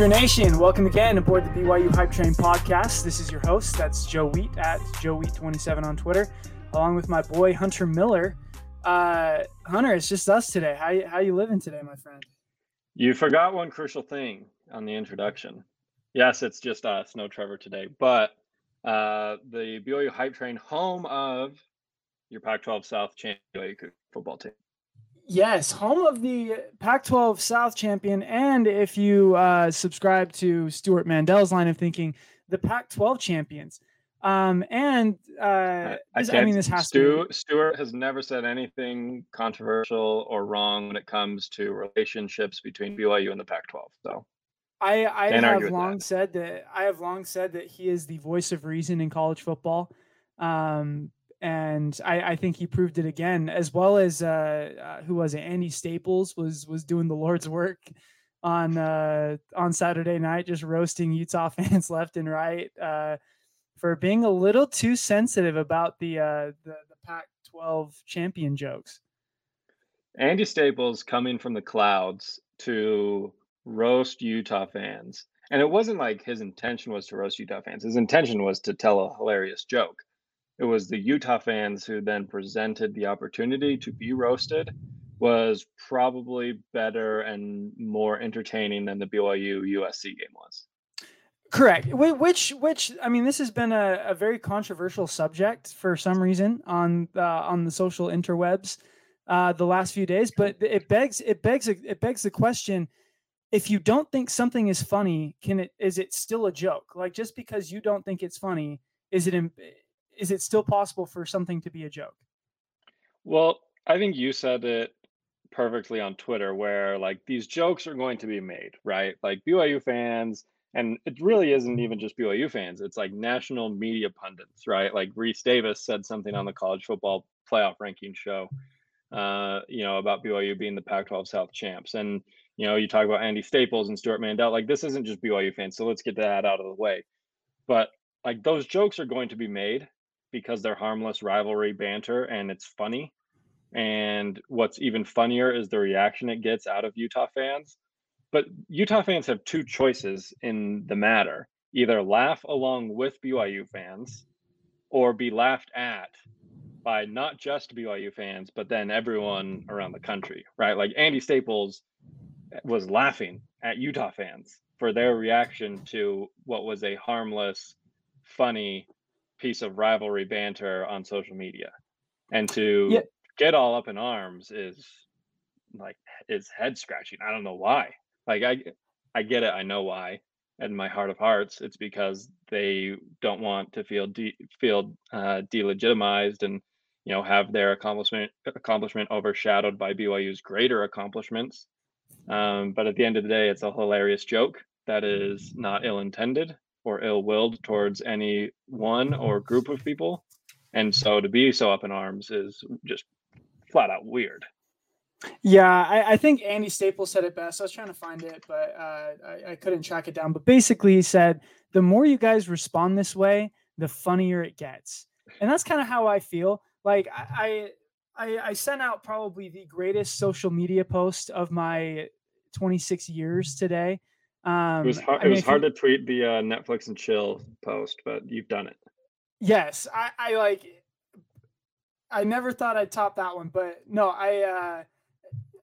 Cougar Nation, welcome again aboard the BYU Hype Train podcast. This is your host, that's Joe Wheat at Joe Wheat27 on Twitter, along with my boy Hunter Miller. Uh, Hunter, it's just us today. How you, how you living today, my friend? You forgot one crucial thing on the introduction. Yes, it's just us, no Trevor today, but uh, the BYU Hype Train, home of your Pac-12 South champion football team. Yes, home of the Pac 12 South champion. And if you uh, subscribe to Stewart Mandel's line of thinking, the Pac 12 champions. Um, and uh, I, this, I, mean, this has Stu, to. Stewart has never said anything controversial or wrong when it comes to relationships between BYU and the Pac 12. So I, I have long that. said that I have long said that he is the voice of reason in college football. Um, and I, I, think he proved it again, as well as uh, uh, who was it? Andy Staples was was doing the Lord's work on uh, on Saturday night, just roasting Utah fans left and right uh, for being a little too sensitive about the uh, the, the Pac-12 champion jokes. Andy Staples coming from the clouds to roast Utah fans, and it wasn't like his intention was to roast Utah fans. His intention was to tell a hilarious joke it was the Utah fans who then presented the opportunity to be roasted was probably better and more entertaining than the BYU USC game was. Correct. Which, which, I mean, this has been a, a very controversial subject for some reason on uh, on the social interwebs uh, the last few days. But it begs it begs it begs the question: If you don't think something is funny, can it is it still a joke? Like just because you don't think it's funny, is it is it still possible for something to be a joke? Well, I think you said it perfectly on Twitter where like these jokes are going to be made, right? Like BYU fans, and it really isn't even just BYU fans, it's like national media pundits, right? Like Rece Davis said something on the college football playoff ranking show, uh, you know, about BYU being the Pac 12 South champs. And, you know, you talk about Andy Staples and Stewart Mandel, like this isn't just BYU fans. So let's get that out of the way. But like those jokes are going to be made because they're harmless rivalry banter and it's funny. And what's even funnier is the reaction it gets out of Utah fans. But Utah fans have two choices in the matter either laugh along with BYU fans or be laughed at by not just BYU fans, but then everyone around the country, right? Like Andy Staples was laughing at Utah fans for their reaction to what was a harmless, funny piece of rivalry banter on social media. And to yeah. get all up in arms is like is head scratching. I don't know why. Like i i get it. I know why. In my heart of hearts it's because they don't want to feel de- feel uh, delegitimized and you know have their accomplishment accomplishment overshadowed by BYU's greater accomplishments. Um, but at the end of the day it's a hilarious joke that is not ill intended or ill willed towards any one or group of people. And so to be so up in arms is just flat out weird. Yeah, I, I, think Andy Staples said it best. I was trying to find it, but uh, I, I, couldn't track it down. But basically, he said, the more you guys respond this way, the funnier it gets. And that's kind of how I feel. Like, I, I, I sent out probably the greatest social media post of my 26 years today. Um, it was hard, it was hard you, to tweet the uh, Netflix and chill post, but you've done it. Yes, I, I like. I never thought I'd top that one, but no, I. uh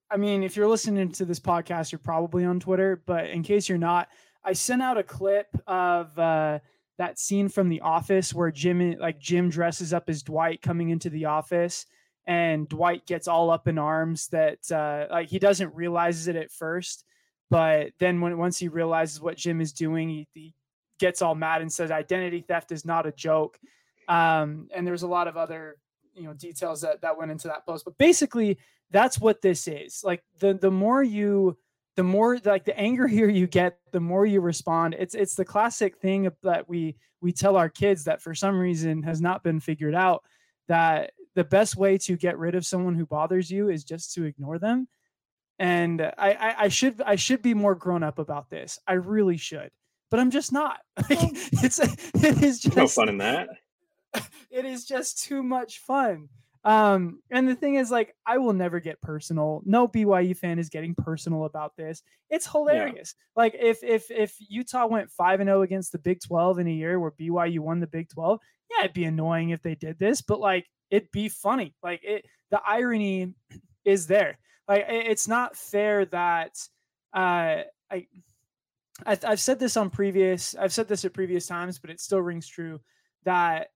I mean, if you're listening to this podcast, you're probably on Twitter, but in case you're not, I sent out a clip of uh, that scene from The Office where Jim, like Jim, dresses up as Dwight coming into the office, and Dwight gets all up in arms that uh, like he doesn't realize it at first, but then when once he realizes what Jim is doing, he, he gets all mad and says identity theft is not a joke. Um, and there's a lot of other you know details that that went into that post. But basically, that's what this is. Like the the more you the more like the angrier you get, the more you respond. It's it's the classic thing that we we tell our kids that for some reason has not been figured out that the best way to get rid of someone who bothers you is just to ignore them and I, I, I should I should be more grown up about this. I really should, but I'm just not. it's it is just no fun in that. It is just too much fun. Um, and the thing is, like, I will never get personal. No BYU fan is getting personal about this. It's hilarious. Yeah. Like, if if if Utah went five and zero oh against the Big Twelve in a year where BYU won the Big Twelve, yeah, it'd be annoying if they did this, but like, it'd be funny. Like, it the irony is there. Like, it's not fair that uh, I. I've said this on previous. I've said this at previous times, but it still rings true that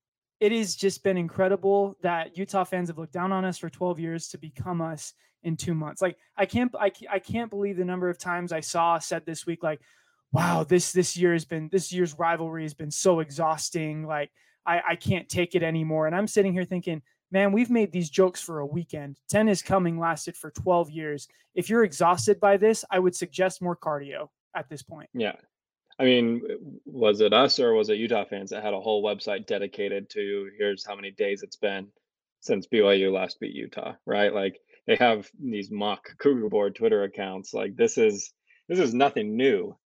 it has just been incredible that Utah fans have looked down on us for 12 years to become us in two months. Like I can't, I, I can't believe the number of times I saw said this week, like, wow, this, this year has been, this year's rivalry has been so exhausting. Like I, I can't take it anymore. And I'm sitting here thinking, man, we've made these jokes for a weekend. 10 is coming lasted for 12 years. If you're exhausted by this, I would suggest more cardio at this point. Yeah. I mean, was it us or was it Utah fans that had a whole website dedicated to here's how many days it's been since BYU last beat Utah, right? Like they have these mock Cougar Board Twitter accounts. Like this is this is nothing new.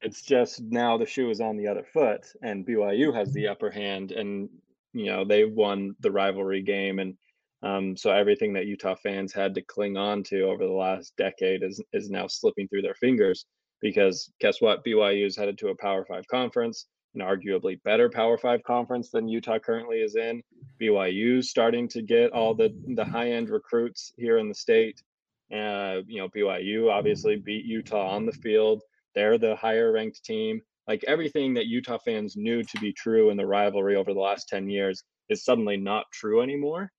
It's just now the shoe is on the other foot, and BYU has the upper hand, and you know they won the rivalry game, and um, so everything that Utah fans had to cling on to over the last decade is is now slipping through their fingers because guess what? BYU is headed to a Power Five conference, an arguably better Power Five conference than Utah currently is in. BYU's starting to get all the the high end recruits here in the state. Uh, you know, BYU obviously beat Utah on the field. They're the higher ranked team. Like everything that Utah fans knew to be true in the rivalry over the last 10 years is suddenly not true anymore.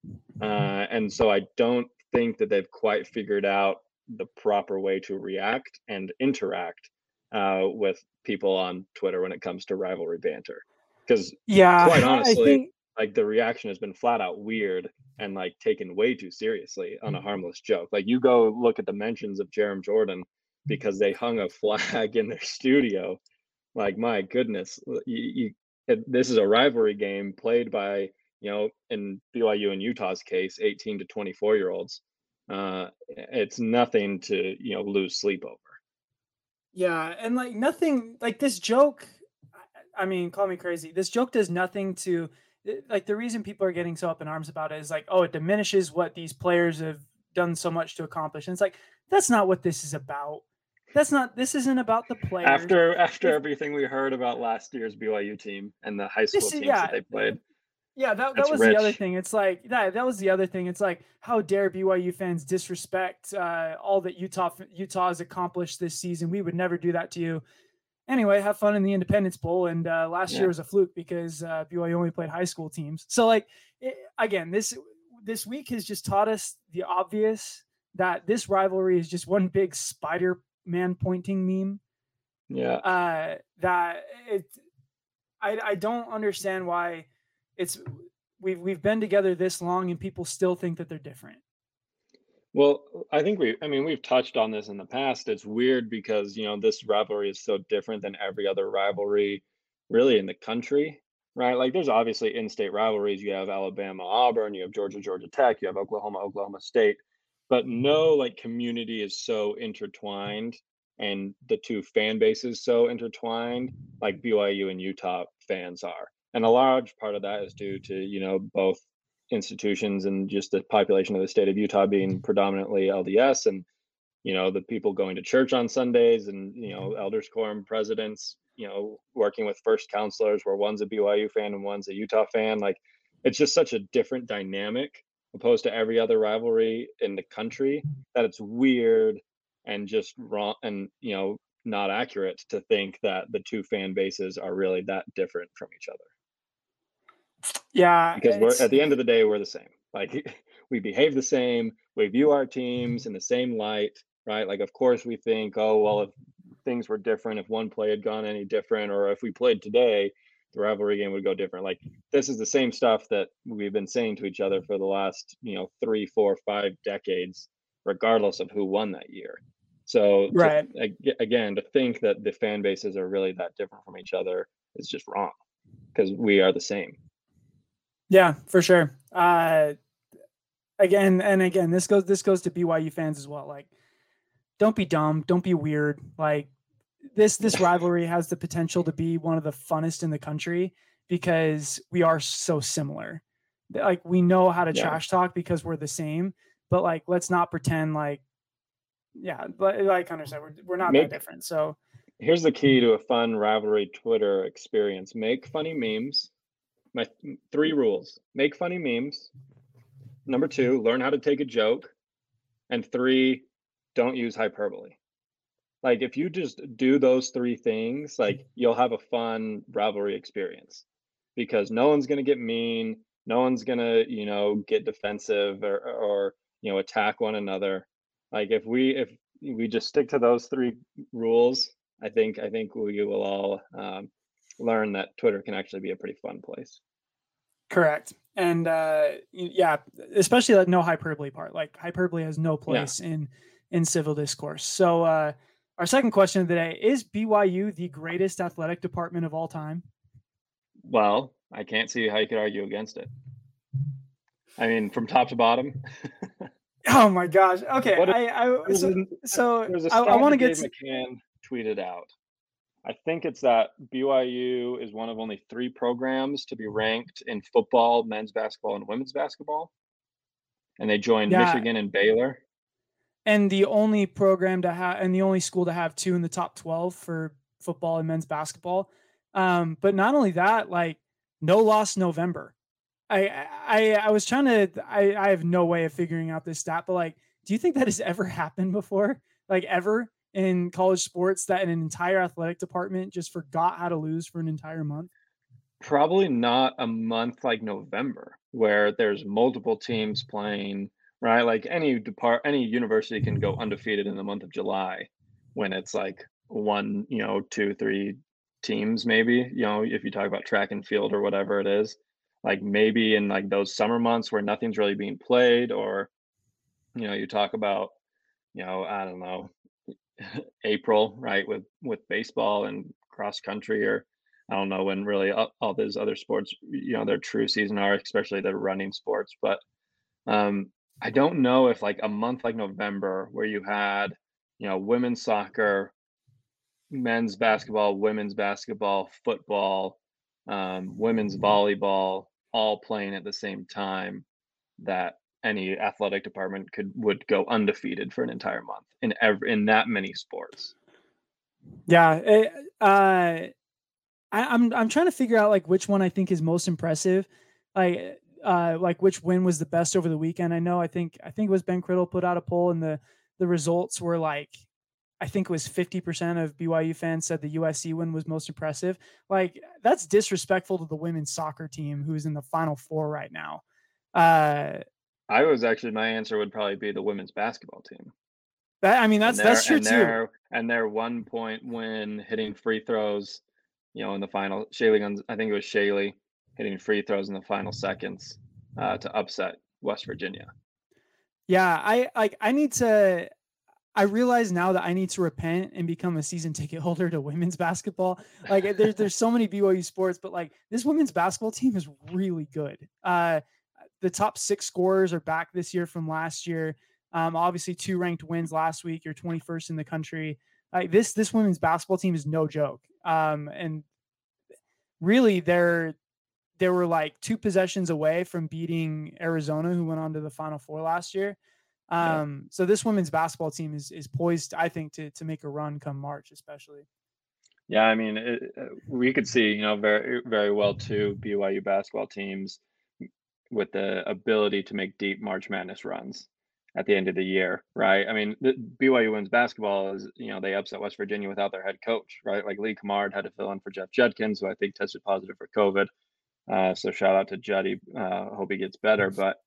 Uh, and so I don't think that they've quite figured out the proper way to react and interact uh, with people on Twitter when it comes to rivalry banter. Because yeah, quite honestly, think... like the reaction has been flat out weird and like taken way too seriously on a mm-hmm. harmless joke. Like you go look at the mentions of Jarom Jordan because they hung a flag in their studio. Like my goodness, you, you this is a rivalry game played by you know in BYU and Utah's case, 18 to 24 year olds uh, it's nothing to you know lose sleep over. Yeah, and like nothing like this joke. I mean, call me crazy. This joke does nothing to eh, like the reason people are getting so up in arms about it is like, oh, it diminishes what these players have done so much to accomplish. And it's like that's not what this is about. That's not. This isn't about the players. After after everything we heard about last year's BYU team and the high school teams yeah, that they played, yeah, that, that was rich. the other thing. It's like that that was the other thing. It's like how dare BYU fans disrespect uh, all that Utah Utah has accomplished this season. We would never do that to you. Anyway, have fun in the Independence Bowl. And uh, last yeah. year was a fluke because uh, BYU only played high school teams. So like it, again, this this week has just taught us the obvious that this rivalry is just one big Spider Man pointing meme. Yeah. Uh, that it, I I don't understand why it's we've we've been together this long and people still think that they're different. Well, I think we I mean we've touched on this in the past. It's weird because, you know, this rivalry is so different than every other rivalry really in the country, right? Like there's obviously in-state rivalries. You have Alabama, Auburn, you have Georgia, Georgia Tech, you have Oklahoma, Oklahoma State, but no like community is so intertwined and the two fan bases so intertwined like BYU and Utah fans are. And a large part of that is due to you know both institutions and just the population of the state of Utah being mm-hmm. predominantly LDS and you know the people going to church on Sundays and you know mm-hmm. elders quorum presidents you know working with first counselors where one's a BYU fan and one's a Utah fan like it's just such a different dynamic opposed to every other rivalry in the country mm. that it's weird and just wrong and you know not accurate to think that the two fan bases are really that different from each other yeah, because we're at the end of the day we're the same. Like we behave the same, we view our teams in the same light, right? Like of course we think, oh well, if things were different, if one play had gone any different, or if we played today, the rivalry game would go different. Like this is the same stuff that we've been saying to each other for the last, you know, three, four, five decades, regardless of who won that year. So right to, again, to think that the fan bases are really that different from each other is just wrong because we are the same. Yeah, for sure. Uh, again and again, this goes this goes to BYU fans as well. Like, don't be dumb, don't be weird. Like this this rivalry has the potential to be one of the funnest in the country because we are so similar. like we know how to Yeah. trash talk because we're the same, but like let's not pretend like yeah, but like Hunter said, we're we're not Make- that different. So Here's the key to a fun rivalry Twitter experience. Make funny memes. My th- three rules. Make funny memes. Number 2, learn how to take a joke. And 3, don't use hyperbole. Like if you just do those three things, like you'll have a fun rivalry experience. Because no one's going to get mean, no one's going to, you know, get defensive or or you know, attack one another. Like if we if we just stick to those three rules, I think I think we will all um, learn that Twitter can actually be a pretty fun place. correct. And uh yeah, especially that no hyperbole part. Like hyperbole has no place in in civil discourse. So uh our second question of the day is BYU the greatest athletic department of all time? Well, I can't see how you could argue against it. I mean, from top to bottom. Oh my gosh. Okay. What I, I so, so I, I want to get that to, Dave McCann tweeted out. I think it's that BYU is one of only three programs to be ranked in football, men's basketball, and women's basketball. And they joined Yeah. Michigan and Baylor. And the only program to have and the only school to have two in the top 12 for football and men's basketball. Um but not only that like no loss november. I i i was trying to i i have no way of figuring out this stat but like do you think that has ever happened before? Like ever in college sports that an entire athletic department just forgot how to lose for an entire month? Probably not a month like November where there's multiple teams playing, right? Like any depart any university can go undefeated in the month of July when it's like one, you know, two, three teams maybe, you know, if you talk about track and field or whatever it is. Like maybe in like those summer months where nothing's really being played or you know, you talk about, you know, I don't know, April, right, with with baseball and cross country or I don't know when really all, all those other sports, you know, their true season are, especially the running sports. But um, I don't know if like a month like November, where you had, you know, women's soccer, men's basketball, women's basketball, football, um, women's volleyball, all playing at the same time, that any athletic department could would go undefeated for an entire month in every in that many sports. Yeah, it, uh, I, I'm I'm trying to figure out like which one I think is most impressive, like uh, like which win was the best over the weekend. I know I think I think it was Ben Criddle put out a poll and the the results were like I think it was 50% of BYU fans said the USC win was most impressive. Like that's disrespectful to the women's soccer team who's in the final four right now. Uh, I was actually my answer would probably be the women's basketball team. that I mean that's that's true and too. Their, and their one point win hitting free throws, you know, in the final. Shaylee, Gonz- I think it was Shaylee hitting free throws in the final seconds uh, to upset West Virginia. Yeah, I like I need to I realize now that I need to repent and become a season ticket holder to women's basketball. Like there's there's so many BYU sports, but like this women's basketball team is really good. Uh the top six scorers are back this year from last year. Um, obviously two ranked wins last week. You're 21st in the country. Like this this women's basketball team is no joke. Um, and really they're they were like two possessions away from beating Arizona, who went on to the Final Four last year. Yeah. Um, so this women's basketball team is is poised, I think, to to make a run come March, especially. Yeah, I mean, it, we could see, you know, very very well two BYU basketball teams with the ability to make deep March Madness runs at the end of the year, right? I mean, the BYU women's basketball is, you know, they upset West Virginia without their head coach, right? Like Lee Cummard had to fill in for Jeff Judkins, who I think tested positive for COVID. Uh, so shout out to Juddy. Uh, hope he gets better. But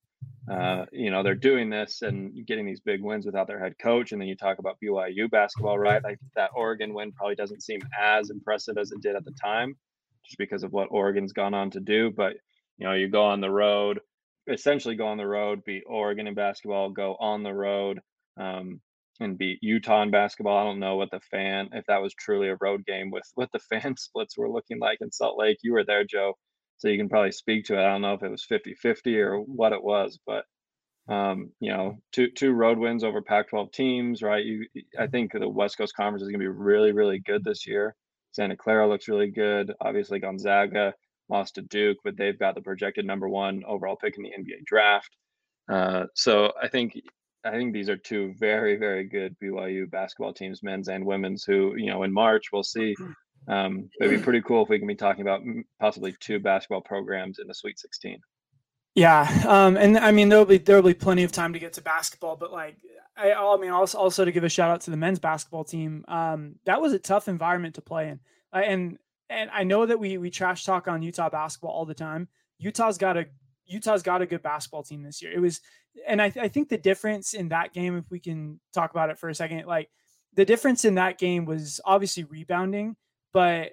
uh, you know, they're doing this and getting these big wins without their head coach. And then you talk about BYU basketball, right? Like that Oregon win probably doesn't seem as impressive as it did at the time, just because of what Oregon's gone on to do. But you know, you go on the road, essentially go on the road, beat Oregon in basketball, go on the road, um, and beat Utah in basketball. I don't know what the fan, if that was truly a road game with what the fan splits were looking like in Salt Lake. You were there, Joe, so you can probably speak to it. I don't know if it was 50-50 or what it was, but um, you know, two two road wins over Pac-12 teams, right? You, I think the West Coast Conference is going to be really, really good this year. Santa Clara looks really good. Obviously, Gonzaga lost to Duke, but they've got the projected number one overall pick in the NBA draft. Uh, so I think I think these are two very very good BYU basketball teams, men's and women's. Who you know in March we'll see. Um, it'd be pretty cool if we can be talking about possibly two basketball programs in the Sweet 16. Yeah, um, and I mean there'll be there'll be plenty of time to get to basketball, but like I, I mean also also to give a shout out to the men's basketball team. Um, that was a tough environment to play in, and and I know that we we trash talk on Utah basketball all the time. Utah's got a Utah's got a good basketball team this year. It was, and I, I think the difference in that game, if we can talk about it for a second, like the difference in that game was obviously rebounding, but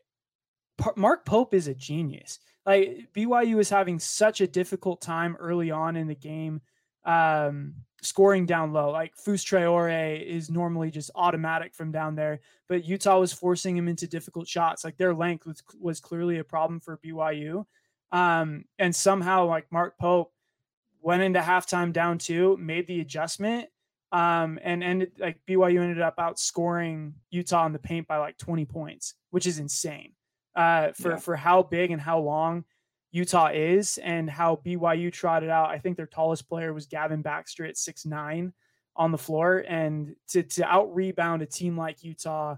Mark Pope is a genius. Like BYU was having such a difficult time early on in the game, um, scoring down low. Like Fouss Traore is normally just automatic from down there, but Utah was forcing him into difficult shots. Like their length was, was clearly a problem for BYU. Um, and somehow like Mark Pope went into halftime down two, made the adjustment. Um, and ended like BYU ended up outscoring Utah in the paint by like 20 points, which is insane. Uh, for, yeah. for how big and how long Utah is and how BYU trotted out. I think their tallest player was Gavin Baxter at six nine on the floor, and to to out rebound a team like Utah,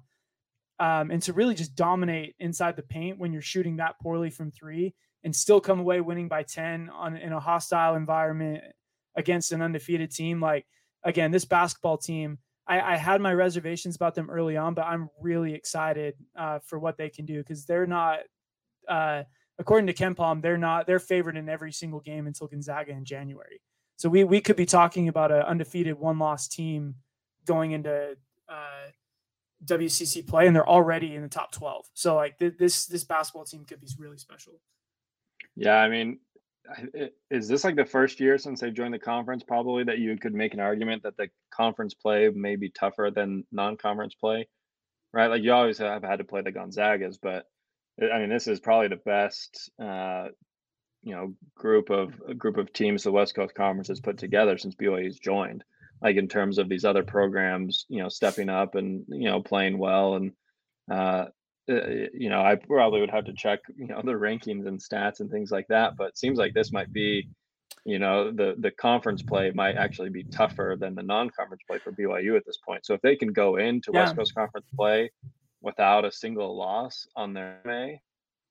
um, and to really just dominate inside the paint when you're shooting that poorly from three, and still come away winning by ten on in a hostile environment against an undefeated team. Like again, this basketball team. I, I had my reservations about them early on, but I'm really excited uh, for what they can do because they're not uh, according to KenPom, they're not they're favored in every single game until Gonzaga in January. So we we could be talking about an undefeated one loss team going into uh, WCC play, and they're already in the top twelve. So like th- this this basketball team could be really special. Yeah, I mean, is this like the first year since they joined the conference? Probably that you could make an argument that the conference play may be tougher than non-conference play, right? Like you always have had to play the Gonzagas, but I mean, this is probably the best, uh, you know, group of group of teams the West Coast Conference has put together since BYU's joined. Like in terms of these other programs, you know, stepping up and you know playing well, and uh, uh, you know, I probably would have to check, you know, the rankings and stats and things like that. But it seems like this might be, you know, the the conference play might actually be tougher than the non-conference play for BYU at this point. So if they can go into yeah. West Coast Conference play without a single loss on their May.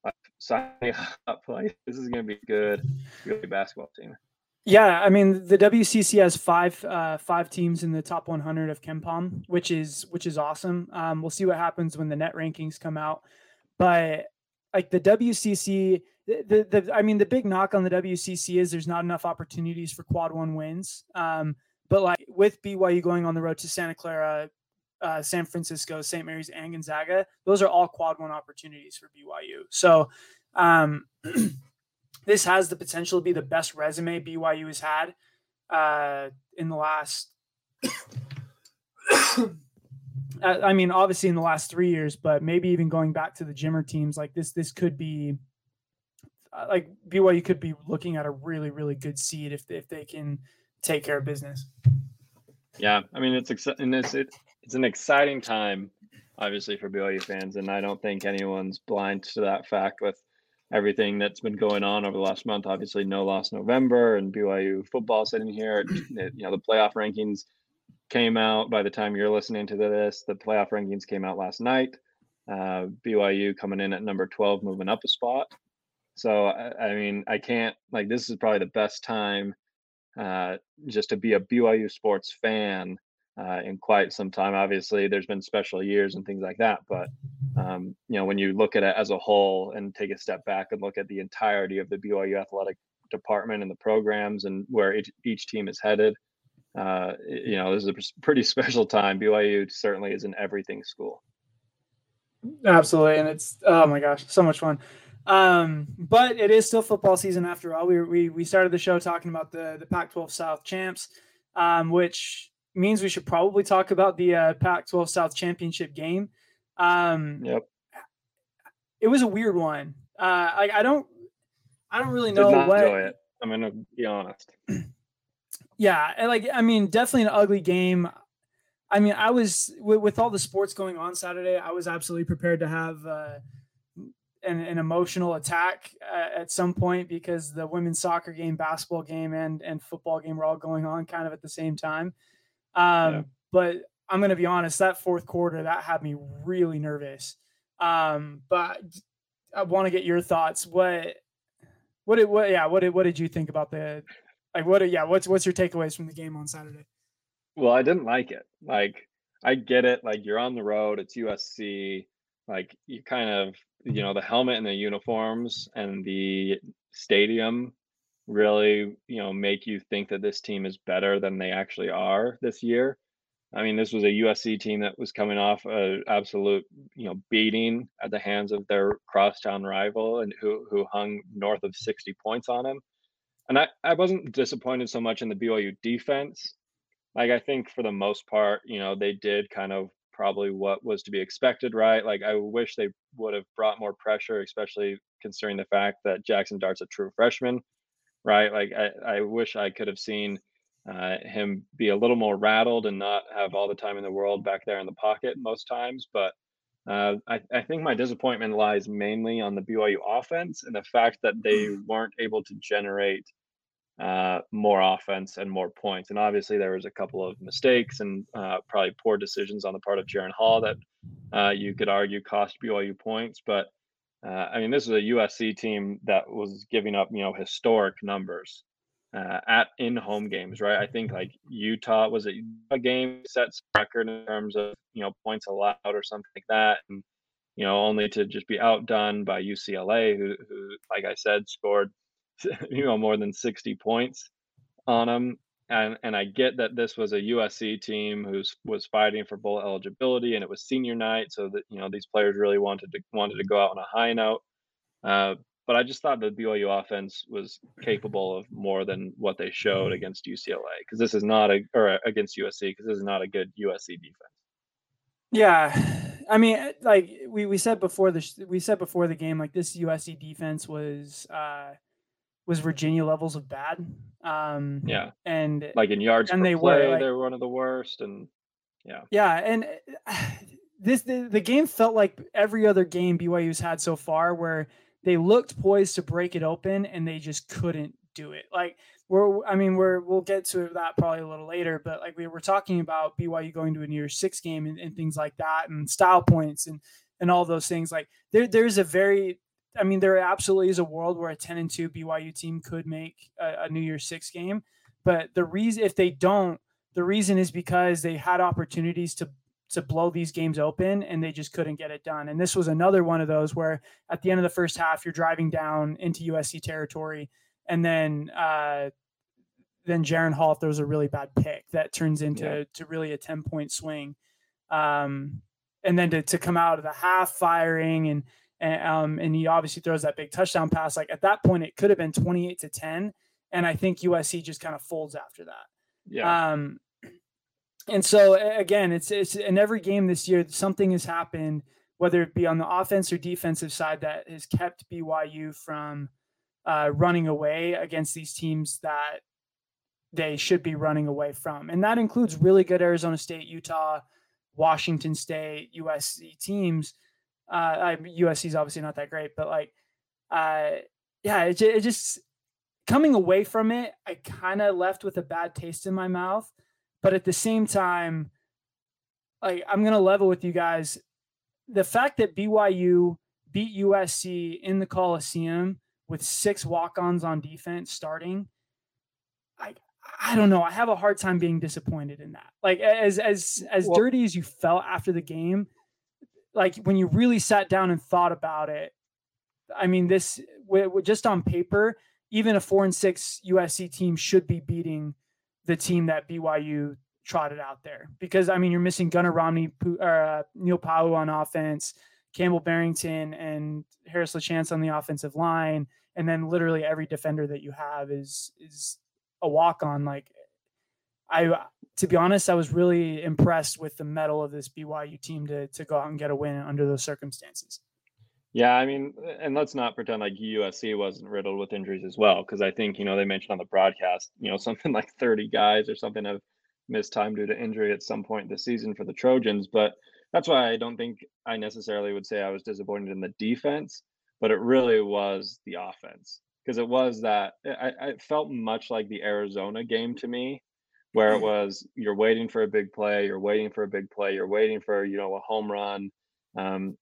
Like signing up, like this is going to be good, really basketball team. Yeah, I mean the WCC has five uh, five teams in the top 100 of KenPom, which is which is awesome. Um, we'll see what happens when the net rankings come out, but like the WCC, the, the, the I mean the big knock on the WCC is there's not enough opportunities for quad one wins. Um, but like with BYU going on the road to Santa Clara, uh, San Francisco, St. Mary's, and Gonzaga. Those are all quad one opportunities for BYU. So um, this has the potential to be the best resume BYU has had uh, in the last. I mean, obviously in the last three years, but maybe even going back to the Jimmer teams, like this, this could be uh, like BYU could be looking at a really, really good seed if if they can take care of business. Yeah, I mean it's and it's it, it's an exciting time, obviously for BYU fans, and I don't think anyone's blind to that fact with everything that's been going on over the last month. Obviously, no loss November, and BYU football sitting here. It, you know, the playoff rankings came out by the time you're listening to this. The playoff rankings came out last night. Uh, BYU coming in at number 12, moving up a spot. So, I, I mean, I can't like this is probably the best time uh, just to be a BYU sports fan uh, in quite some time. Obviously, there's been special years and things like that, but um, you know, when you look at it as a whole and take a step back and look at the entirety of the BYU athletic department and the programs and where each, each team is headed, uh, you know, this is a pretty special time. BYU certainly is an everything school. Absolutely, and it's oh my gosh, so much fun. Um, but it is still football season after all. We we we started the show talking about the the Pac-12 South champs, um, which means we should probably talk about the uh, Pac-12 South championship game. Um, yep. It was a weird one. Uh, I, I don't, I don't really know what. Enjoy it. I'm gonna be honest. yeah, and like I mean, definitely an ugly game. I mean, I was with, with, all the sports going on Saturday. I was absolutely prepared to have uh, an, an emotional attack uh, at some point because the women's soccer game, basketball game, and and football game were all going on kind of at the same time. Um, yeah. But I'm going to be honest, that fourth quarter that had me really nervous. Um, but I want to get your thoughts. What what did what yeah what did what did you think about the like what yeah what's what's your takeaways from the game on Saturday? Well, I didn't like it. Like I get it. Like you're on the road. It's USC. Like you kind of you know the helmet and the uniforms and the stadium really you know make you think that this team is better than they actually are this year. I mean, this was a USC team that was coming off an absolute, you know, beating at the hands of their crosstown rival and who who hung north of 60 points on them. And I, I wasn't disappointed so much in the BYU defense. Like I think for the most part, you know, they did kind of probably what was to be expected, right? Like I wish they would have brought more pressure, especially considering the fact that Jackson Dart's a true freshman, right? Like I, I wish I could have seen uh, him be a little more rattled and not have all the time in the world back there in the pocket most times. But uh, I, I, think my disappointment lies mainly on the BYU offense and the fact that they mm. weren't able to generate uh, more offense and more points. And obviously, there was a couple of mistakes and uh, probably poor decisions on the part of Jaren Hall that uh, you could argue cost BYU points. But uh, I mean, this is a USC team that was giving up, you know, historic numbers uh, at in home games, right? I think like Utah was it a game sets record in terms of you know points allowed or something like that, and you know only to just be outdone by UCLA, who who like I said scored you know more than sixty points on them. And, and I get that this was a USC team who was fighting for bowl eligibility, and it was senior night, so that you know these players really wanted to wanted to go out on a high note. Uh, but I just thought the BYU offense was capable of more than what they showed against UCLA because this is not a or against USC because this is not a good USC defense. Yeah, I mean, eh, like we, we said before the we said before the game, like this USC defense was uh was Virginia levels of bad. Um, yeah, and like in yards and they play, were like, they were one of the worst, and yeah, yeah, and eh, this the, the game felt like every other game BYU's had so far where they looked poised to break it open and they just couldn't do it. Like we're, I mean, we're, we'll get to that probably a little later, but like we were talking about BYU going to a New Year's Six game and, and things like that, and style points and and all those things. Like there, there's a very, I mean, there absolutely is a world where a ten and two BYU team could make a, a New Year's Six game, but the reason if they don't, the reason is because they had opportunities to to blow these games open and they just couldn't get it done. And this was another one of those where at the end of the first half you're driving down into USC territory and then uh then Jaren Hall throws a really bad pick that turns into yeah. to really a 10 point swing. Um and then to, to come out of the half firing and and um and he obviously throws that big touchdown pass like at that point it could have been 28 to 10 and I think USC just kind of folds after that. Yeah. Um and so again, it's it's in every game this year something has happened, whether it be on the offense or defensive side, that has kept BYU from uh, running away against these teams that they should be running away from, and that includes really good Arizona State, Utah, Washington State, USC teams. Uh, USC is obviously not that great, but like, uh, yeah, it, it just coming away from it, I kind of left with a bad taste in my mouth but at the same time, like I'm gonna level with you guys. The fact that BYU beat USC in the Coliseum with six walk-ons on defense starting, I I don't know. I have a hard time being disappointed in that. Like as as as well, dirty as you felt after the game, like when you really sat down and thought about it, I mean, this just on paper, even a four and six USC team should be beating the team that BYU trotted out there. Because I mean, you're missing Gunnar Romney, uh, Neil Pau'u on offense, Campbell Barrington, and Harris LaChance on the offensive line, and then literally every defender that you have is is a walk on. Like I, to be honest, I was really impressed with the mettle of this BYU team to to go out and get a win under those circumstances. Yeah, I mean, and let's not pretend like USC wasn't riddled with injuries as well, because I think you know they mentioned on the broadcast, you know, something like 30 guys or something have missed time due to injury at some point this season for the Trojans. But that's why I don't think I necessarily would say I was disappointed in the defense. but it really was the offense because it was that I, I felt much like the Arizona game to me, where it was you're waiting for a big play, you're waiting for a big play, you're waiting for you know a home run um,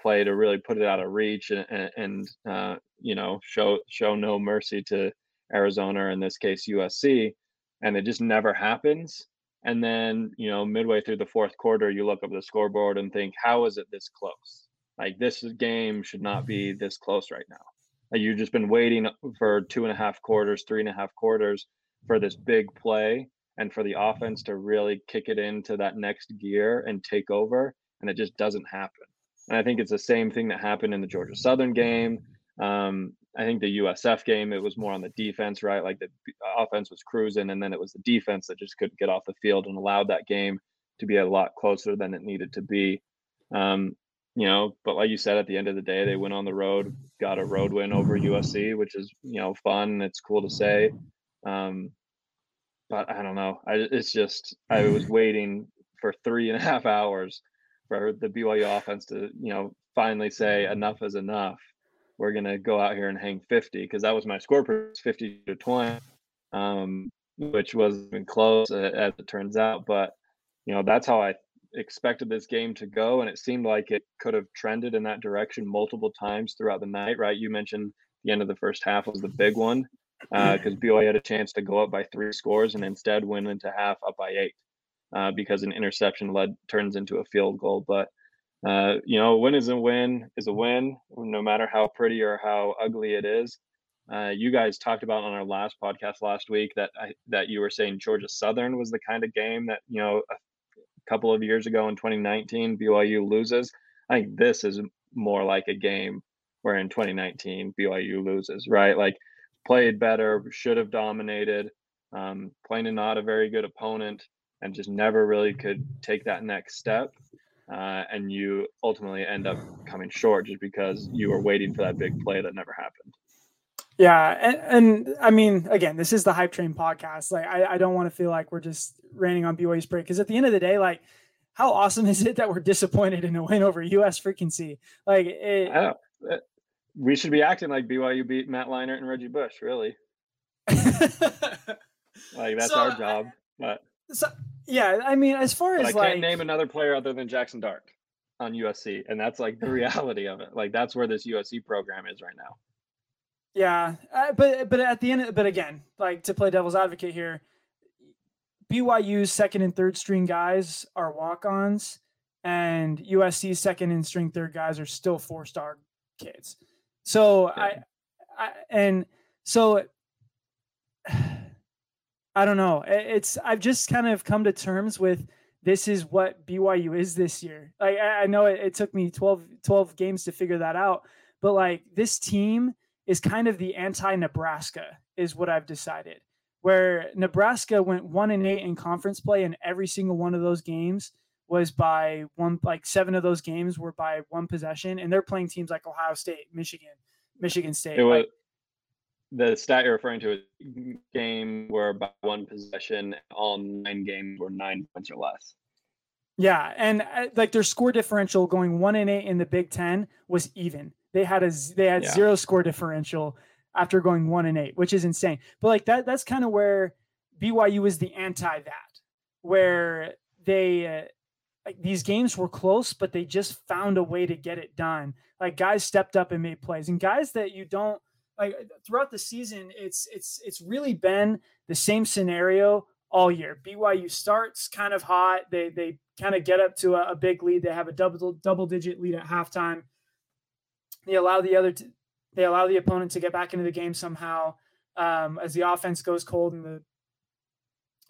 play to really put it out of reach and, and, and uh, you know show show no mercy to Arizona or in this case USC, and it just never happens. And then you know midway through the fourth quarter, you look up the scoreboard and think, how is it this close? Like this game should not be this close right now You've just been waiting for two and a half quarters, three and a half quarters for this big play and for the offense to really kick it into that next gear and take over. And it just doesn't happen. And I think it's the same thing that happened in the Georgia Southern game. Um, I think the USF game, it was more on the defense, right? Like the offense was cruising, and then it was the defense that just couldn't get off the field and allowed that game to be a lot closer than it needed to be. Um, you know, but like you said, at the end of the day, they went on the road, got a road win over USC, which is you know fun. It's cool to say, um, but I don't know. I it's just I was waiting for three and a half hours for the BYU offense to you know finally say enough is enough. We're gonna go out here and hang fifty because that was my score, fifty to twenty, um, which wasn't close as it turns out. But you know that's how I expected this game to go, and it seemed like it could have trended in that direction multiple times throughout the night. Right? You mentioned the end of the first half was the big one because uh, BYU had a chance to go up by three scores and instead went into half up by eight uh, because an interception led turns into a field goal. But uh, you know, win is a win is a win, no matter how pretty or how ugly it is. Uh, you guys talked about on our last podcast last week that I, that you were saying Georgia Southern was the kind of game that you know a couple of years ago in 2019 BYU loses. I think this is more like a game where in 2019 BYU loses, right? Like played better, should have dominated, um, playing not a very good opponent, and just never really could take that next step. Uh, and you ultimately end up coming short just because you were waiting for that big play that never happened. Yeah, and, and I mean, again, this is the hype train podcast. Like, I, I don't want to feel like we're just raining on BYU's parade because at the end of the day, like, how awesome is it that we're disappointed in a win over US frequency? Like, it, we should be acting like BYU beat Matt Leinart and Reggie Bush, really. like that's so, our job. But so, yeah, I mean, as far as I like, can't name another player other than Jackson Dart on USC, and that's like the reality of it. Like that's where this USC program is right now. Yeah, uh, but but at the end, of, but again, like to play devil's advocate here, BYU's second and third string guys are walk-ons, and USC's second and string third guys are still four-star kids. So yeah. I, I and so I don't know. It's I've just kind of come to terms with this is what BYU is this year. Like I, I know it, it took me 12, 12 games to figure that out, but like this team is kind of the anti Nebraska, is what I've decided. Where Nebraska went one and eight in conference play, in every single one of those games was by one, like seven of those games were by one possession, and they're playing teams like Ohio State, Michigan, Michigan State. It was, like, the stat you're referring to is game where by one possession, all nine games were nine points or less. Yeah, and uh, like their score differential going one and eight in the Big Ten was even. They had a they had yeah. zero score differential after going one and eight, which is insane. But like that that's kind of where BYU is the anti that, where they uh, like these games were close, but they just found a way to get it done. Like guys stepped up and made plays, and guys that you don't like throughout the season. It's it's it's really been the same scenario all year. BYU starts kind of hot. They they kind of get up to a, a big lead. They have a double double digit lead at halftime they allow the other t- they allow the opponent to get back into the game somehow um, as the offense goes cold and the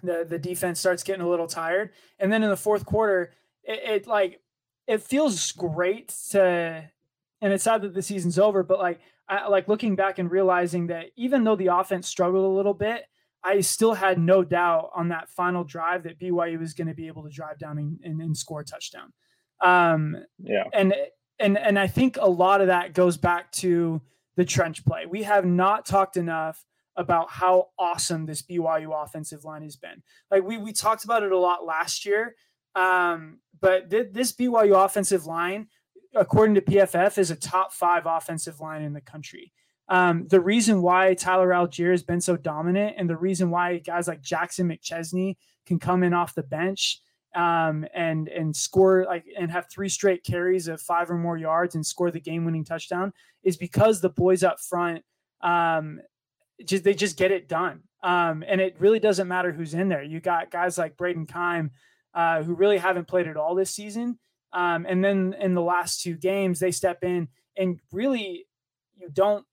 the the defense starts getting a little tired. And then in the fourth quarter, it, it like it feels great to and it's sad that the season's over, but like I like looking back and realizing that even though the offense struggled a little bit, I still had no doubt on that final drive that BYU was going to be able to drive down and, and, and score a touchdown. Um, yeah. And and and I think a lot of that goes back to the trench play. We have not talked enough about how awesome this BYU offensive line has been. Like we we talked about it a lot last year, um, but th- this BYU offensive line according to PFF, is a top five offensive line in the country. Um, the reason why Tyler Allgeier has been so dominant and the reason why guys like Jackson McChesney can come in off the bench um, and and score like and have three straight carries of five or more yards and score the game-winning touchdown is because the boys up front um, just they just get it done. Um, and it really doesn't matter who's in there. You got guys like Brayden Keim, uh, who really haven't played at all this season. Um, and then in the last two games, they step in and really you don't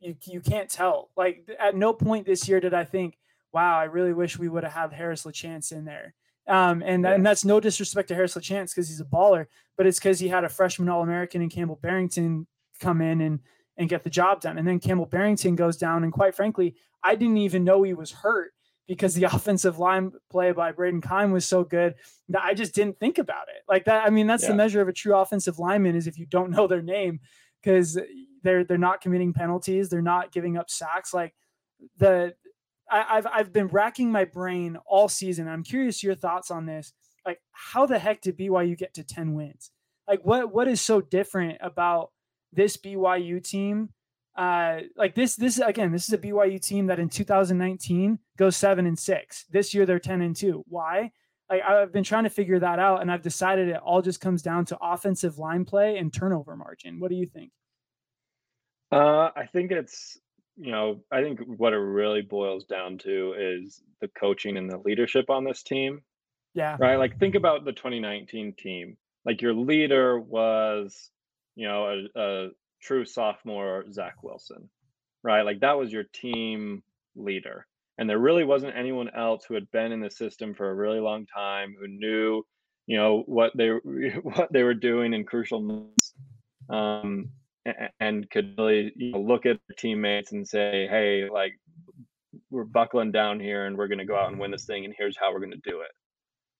you you can't tell. Like at no point this year did I think, wow, I really wish we would have had Harris LaChance in there. Um, and, yeah. and that's no disrespect to Harris LaChance because he's a baller, but it's because he had a freshman All American and Campbell Barrington come in and and get the job done. And then Campbell Barrington goes down, and quite frankly, I didn't even know he was hurt because the offensive line play by Brayden Keim was so good that I just didn't think about it. Like that, I mean, that's yeah. the measure of a true offensive lineman is if you don't know their name because they're they're not committing penalties, they're not giving up sacks. Like the I, have I've been racking my brain all season. I'm curious your thoughts on this. Like, how the heck did BYU get to 10 wins? Like, what what is so different about this BYU team? Uh, like this this again, this is a BYU team that in 2019 goes seven and six. This year they're 10 and two. Why? Like I've been trying to figure that out, and I've decided it all just comes down to offensive line play and turnover margin. What do you think? Uh, I think it's you know, I think what it really boils down to is the coaching and the leadership on this team. Yeah. Right. Like think about the 2019 team. Like your leader was, you know, a, a true sophomore Zach Wilson. Right. Like that was your team leader. And there really wasn't anyone else who had been in the system for a really long time who knew, you know, what they what they were doing in crucial moments. Um, and could really you know, look at teammates and say, "Hey, like we're buckling down here, and we're going to go out and win this thing, and here's how we're going to do it."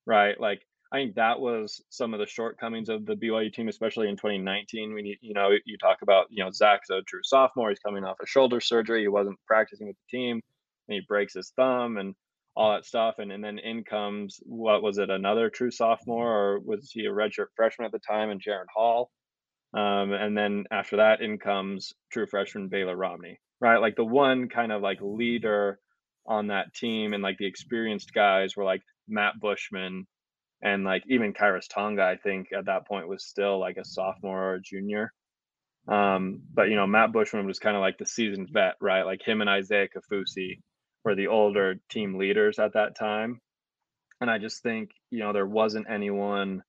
Right? Like I think that was some of the shortcomings of the BYU team, especially in 2019. When you you know you talk about you know Zach's a true sophomore, he's coming off a shoulder surgery, he wasn't practicing with the team, and he breaks his thumb and all that stuff, and and then in comes what was it another true sophomore or was he a redshirt freshman at the time, and Jaren Hall um, and then after that, in comes true freshman Baylor Romney, right? Like the one kind of like leader on that team and like the experienced guys were like Matt Bushman and like even Khyiris Tonga, I think at that point was still like a sophomore or a junior. Um, but you know, Matt Bushman was kind of like the seasoned vet, right? Like him and Isaiah Kaufusi were the older team leaders at that time. And I just think, you know, there wasn't anyone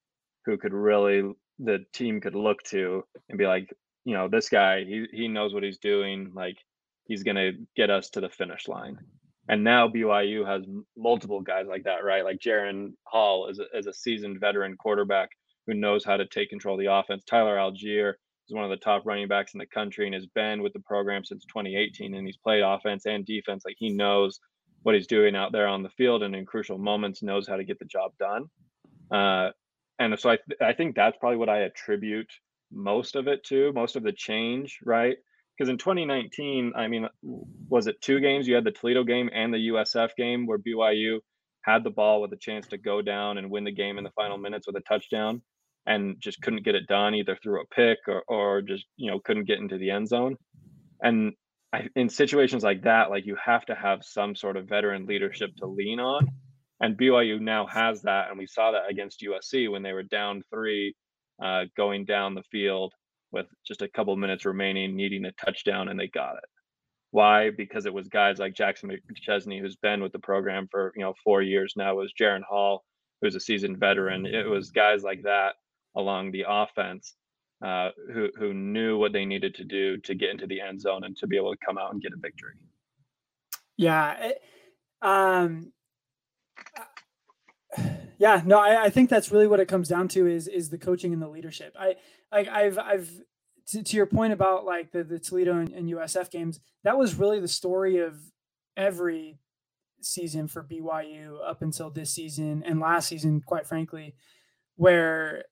who could really the team could look to and be like, you know, this guy, he he knows what he's doing. Like he's gonna get us to the finish line. And now BYU has multiple guys like that, right? Like Jaren Hall is a, is a seasoned veteran quarterback who knows how to take control of the offense. Tyler Allgeier is one of the top running backs in the country and has been with the program since 2018, and he's played offense and defense. Like he knows what he's doing out there on the field, and in crucial moments knows how to get the job done. Uh, and so I th- I think that's probably what I attribute most of it to, most of the change, right? Because in 2019, I mean, was it two games? You had the Toledo game and the USF game where BYU had the ball with a chance to go down and win the game in the final minutes with a touchdown and just couldn't get it done either through a pick or, or just, you know, couldn't get into the end zone. And I, in situations like that, like you have to have some sort of veteran leadership to lean on and BYU now has that, and we saw that against USC when they were down three, uh, going down the field with just a couple minutes remaining, needing a touchdown, and they got it. Why? Because it was guys like Jackson McChesney, who's been with the program for you know four years now. It was Jaren Hall, who's a seasoned veteran. It was guys like that along the offense uh, who who knew what they needed to do to get into the end zone and to be able to come out and get a victory. Yeah, it, um, yeah, no, I, I, think that's really what it comes down to is is the coaching and the leadership. I like I've I've to, to your point about like the, the Toledo and, and, USF games, that was really the story of every season for BYU up until this season and last season, quite frankly, where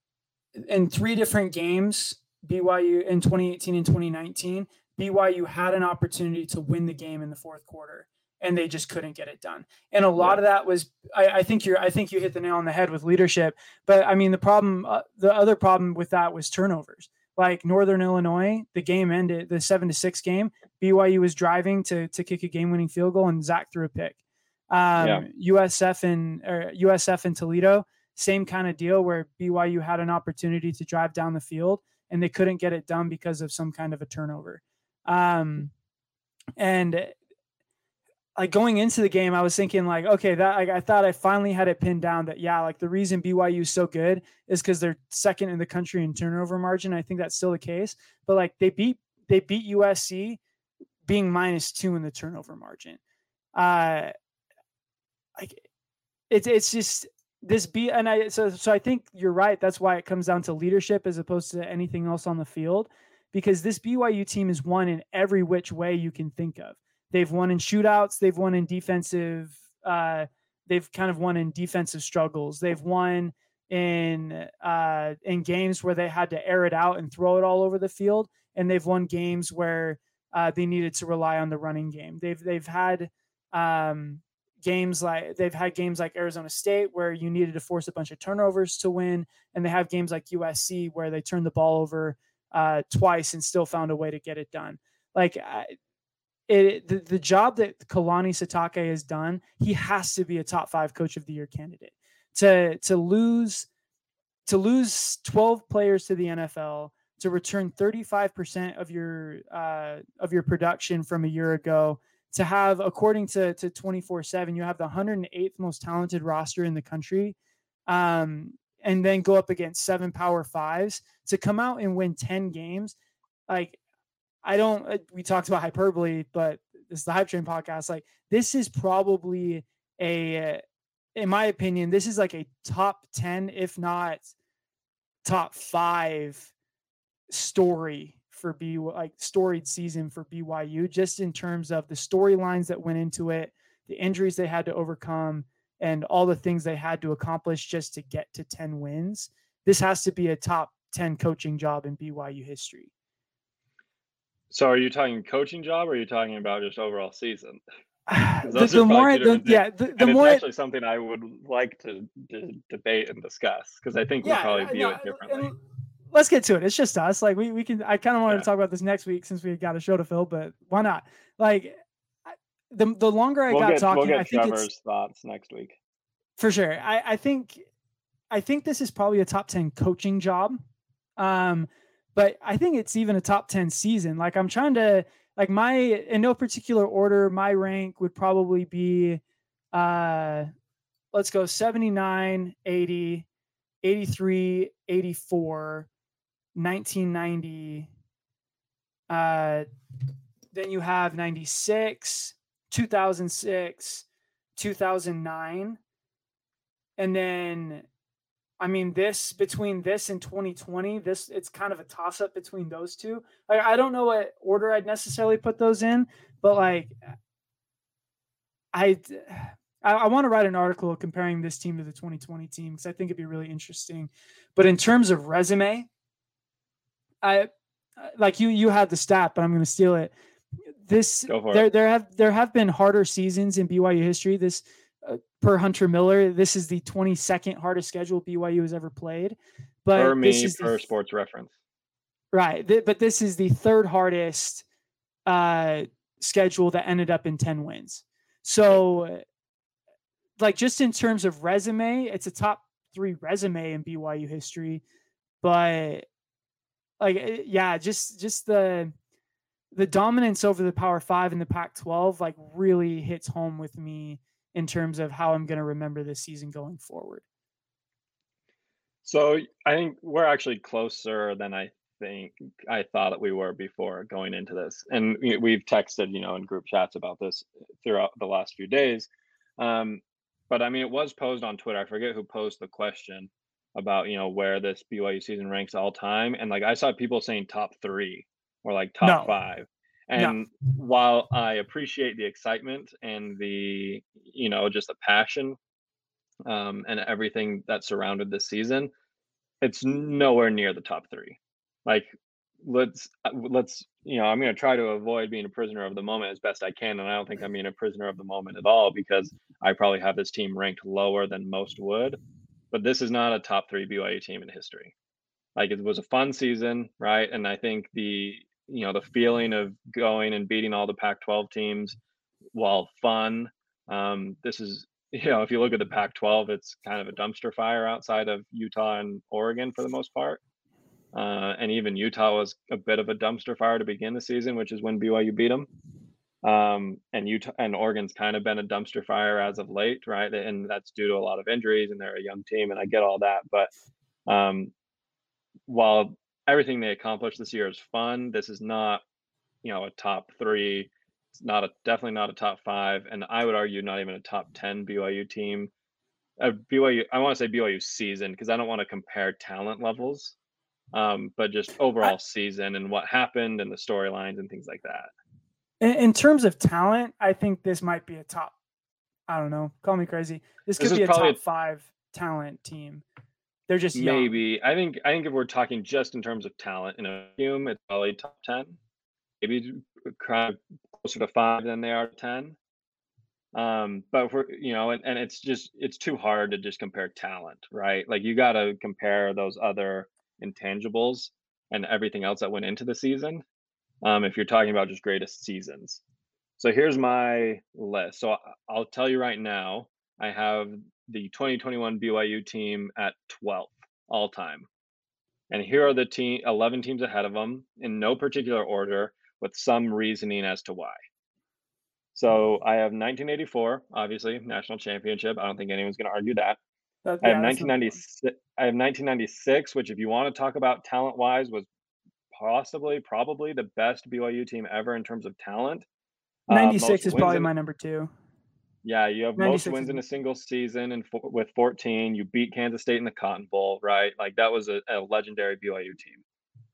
in three different games, BYU in 2018 and 2019, BYU had an opportunity to win the game in the fourth quarter and they just couldn't get it done. And a lot yeah. of that was, I, I, think you're, I think you hit the nail on the head with leadership. But I mean, the problem, uh, the other problem with that was turnovers. like Northern Illinois, the game ended the seven to six game. BYU was driving to to kick a game winning field goal, and Zach threw a pick. Um, yeah. USF and or USF and Toledo, same kind of deal where BYU had an opportunity to drive down the field and they couldn't get it done because of some kind of a turnover. Um, and like going into the game, I was thinking like, okay, that like, I thought I finally had it pinned down that yeah, like the reason BYU is so good is because they're second in the country in turnover margin. I think that's still the case, but like they beat they beat USC being minus two in the turnover margin. Uh, like it's it's just this be and I so so I think you're right. That's why it comes down to leadership as opposed to anything else on the field, because this BYU team is one in every which way you can think of. They've won in shootouts. They've won in defensive. Uh, they've kind of won in defensive struggles. They've won in uh, in games where they had to air it out and throw it all over the field, and they've won games where uh, they needed to rely on the running game. They've they've had um, games like they've had games like Arizona State where you needed to force a bunch of turnovers to win, and they have games like USC where they turned the ball over uh, twice and still found a way to get it done. Like it, the, the job that Kalani Sitake has done, he has to be a top five coach of the year candidate. To to lose to lose 12 players to the NFL, to return 35% of your uh, of your production from a year ago, to have, according to to 24/7, you have the 108th most talented roster in the country, um, and then go up against seven Power Fives to come out and win 10 games. Like, I don't. Uh, we talked about hyperbole, but this is the Hype Train podcast. Like, this is probably a, in my opinion, this is like a top 10, if not top five story for B like storied season for BYU, just in terms of the storylines that went into it, the injuries they had to overcome, and all the things they had to accomplish just to get to 10 wins. This has to be a top 10 coaching job in BYU history. So are you talking coaching job or are you talking about just overall season? the, the more the, yeah the, the more it's actually something I would like to, to debate and discuss because I think we yeah, probably view no, it differently let's get to it. It's just us. Like we we can. I kind of wanted yeah. to talk about this next week since we got a show to fill, but why not? Like the the longer I we'll got get, talking, we'll get I think Trevor's it's, thoughts next week. For sure. I I think I think this is probably a top ten coaching job. Um, but I think it's even a top 10 season. Like I'm trying to like my in no particular order, my rank would probably be uh let's go 79, 80, 83, 84, 1990. Uh, then you have 96, 2006, 2009. And then, I mean, this between this and 2020, this it's kind of a toss up between those two. Like, I don't know what order I'd necessarily put those in, but like, I. I, I want to write an article comparing this team to the 2020 team because I think it'd be really interesting. But in terms of resume, I like you you had the stat, but I'm going to steal it. This there it. there have there have been harder seasons in BYU history. This uh, per Hunter Miller, this is the 22nd hardest schedule BYU has ever played. But per me, per the, Sports Reference. Right, th- but this is the third hardest uh, schedule that ended up in 10 wins. So, like, just in terms of resume, it's a top three resume in BYU history. But like eh, yeah, just just the the dominance over the Power Five and the Pac-12 like really hits home with me in terms of how I'm going to remember this season going forward. So I think we're actually closer than I think I thought that we were before going into this, and we've texted, you know, in group chats about this throughout the last few days. Um, but I mean, it was posed on Twitter. I forget who posed the question, about you know where this BYU season ranks all time, and like I saw people saying top three or like top no. five. And no. while I appreciate the excitement and the you know just the passion um, and everything that surrounded this season, it's nowhere near the top three. Like let's uh, let's you know i'm going to try to avoid being a prisoner of the moment as best i can and i don't think i'm being a prisoner of the moment at all because i probably have this team ranked lower than most would but this is not a top three BYU team in history. like it was a fun season, right? And I think the you know the feeling of going and beating all the Pac-12 teams, while fun, um, this is you know if you look at the Pac-12, it's kind of a dumpster fire outside of Utah and Oregon for the most part. Uh, and even Utah was a bit of a dumpster fire to begin the season, which is when BYU beat them. Um, and Utah and Oregon's kind of been a dumpster fire as of late, right? And that's due to a lot of injuries, and they're a young team, and I get all that. But um, while everything they accomplished this year is fun, this is not, you know, a top three. It's not a definitely not a top five, and I would argue not even a top ten BYU team. Uh, BYU, I want to say BYU season because I don't want to compare talent levels, um, but just overall I, season and what happened and the storylines and things like that. In, in, terms of talent, I think this might be a top. I don't know. Call me crazy. This could this be a top a, five talent team. They're just young. maybe. I think. I think if we're talking just in terms of talent in a vacuum, it's probably top ten. Maybe kind of closer to five than they are ten. Um, but we're you know, and, and it's just it's too hard to just compare talent, right? Like you got to compare those other intangibles and everything else that went into the season. Um, if you're talking about just greatest seasons. So here's my list. So I'll tell you right now, I have the 2021 BYU team at 12th all time. And here are the team 11 teams ahead of them in no particular order with some reasoning as to why. So I have 1984, obviously national championship. I don't think anyone's going to argue that. I have 1996. I have 1996, which, if you want to talk about talent wise, was possibly probably the best BYU team ever in terms of talent. 96 uh, is probably in, my number two. Yeah, you have most wins in a single season, and with 14, you beat Kansas State in the Cotton Bowl, right? Like that was a, a legendary BYU team.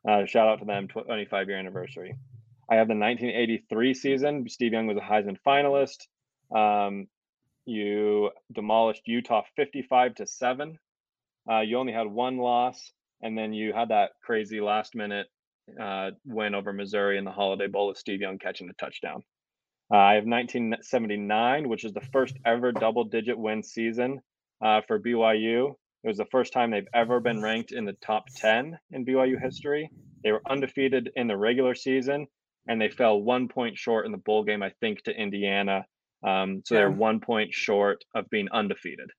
Uh, shout out to them, 25 year anniversary. I have the 1983 season. Steve Young was a Heisman finalist. Um, you demolished Utah 55 to 7. Uh, you only had one loss, and then you had that crazy last minute uh, win over Missouri in the Holiday Bowl with Steve Young catching a touchdown. Uh, I have 1979, which is the first ever double digit win season uh, for BYU. It was the first time they've ever been ranked in the top 10 in BYU history. They were undefeated in the regular season, and they fell one point short in the bowl game, I think, to Indiana um, so yeah. they're one point short of being undefeated,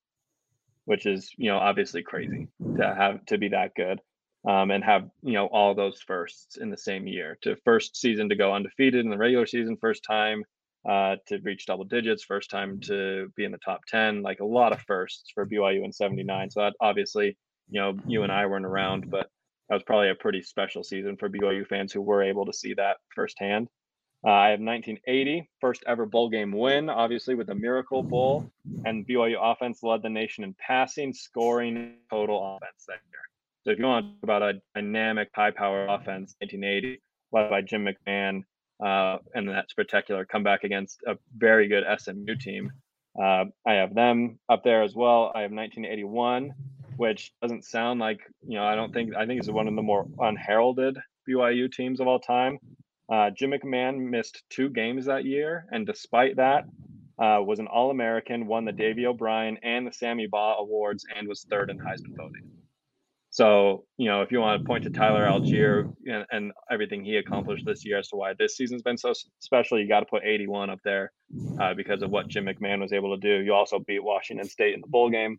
which is you know obviously crazy to have to be that good um, and have you know all those firsts in the same year. To first season to go undefeated in the regular season, first time uh, to reach double digits, first time to be in the top ten, like a lot of firsts for BYU in '79. So that obviously you know you and I weren't around, but that was probably a pretty special season for BYU fans who were able to see that firsthand. Uh, I have 1980, first ever bowl game win, obviously with the Miracle Bowl, and BYU offense led the nation in passing, scoring, total offense that year. So if you want to talk about a dynamic, high-power offense, 1980, led by Jim McMahon, uh, and that spectacular comeback against a very good SMU team. Uh, I have them up there as well. I have 1981, which doesn't sound like you know. I don't think I think it's one of the more unheralded BYU teams of all time. Uh, Jim McMahon missed two games that year, and despite that, uh, was an All American, won the Davy O'Brien and the Sammy Baugh awards, and was third in Heisman voting. So, you know, if you want to point to Tyler Allgeier and, and everything he accomplished this year as to why this season's been so special, you got to put 81 up there uh, because of what Jim McMahon was able to do. You also beat Washington State in the bowl game.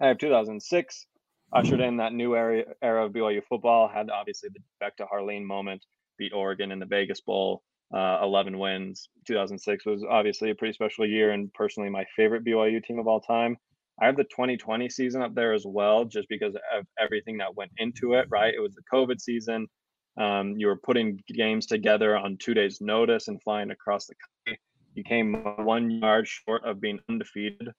I have 2006 ushered in that new era, era of BYU football. Had obviously the Beck to Harline moment beat Oregon in the Vegas Bowl, uh, 11 wins. 2006 was obviously a pretty special year and personally my favorite BYU team of all time. I have the 2020 season up there as well, just because of everything that went into it, right? It was the COVID season. Um, you were putting games together on two days' notice and flying across the country. You came one yard short of being undefeated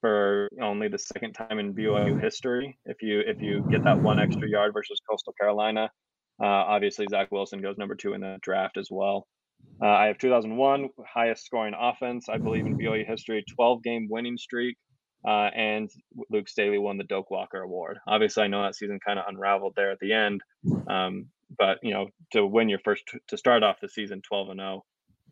for only the second time in BYU history. If you if you get that one extra yard versus Coastal Carolina, uh, obviously, Zach Wilson goes number two in the draft as well. Uh, I have 2001 highest scoring offense, I believe, in BYU history, 12 game winning streak, uh, and Luke Staley won the Doak Walker Award. Obviously, I know that season kind of unraveled there at the end, um, but you know, to win your first to start off the season 12 and 0,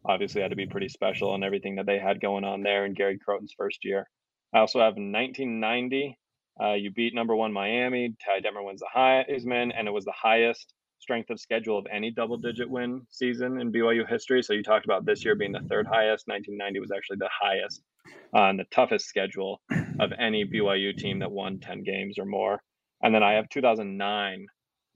obviously had to be pretty special and everything that they had going on there in Gary Crowton's first year. I also have 1990 Uh, you beat number one Miami. Ty Detmer wins the Heisman, and it was the highest strength of schedule of any double digit win season in BYU history. So you talked about this year being the third highest. 1990 was actually the highest on uh, the toughest schedule of any BYU team that won 10 games or more. And then I have 2009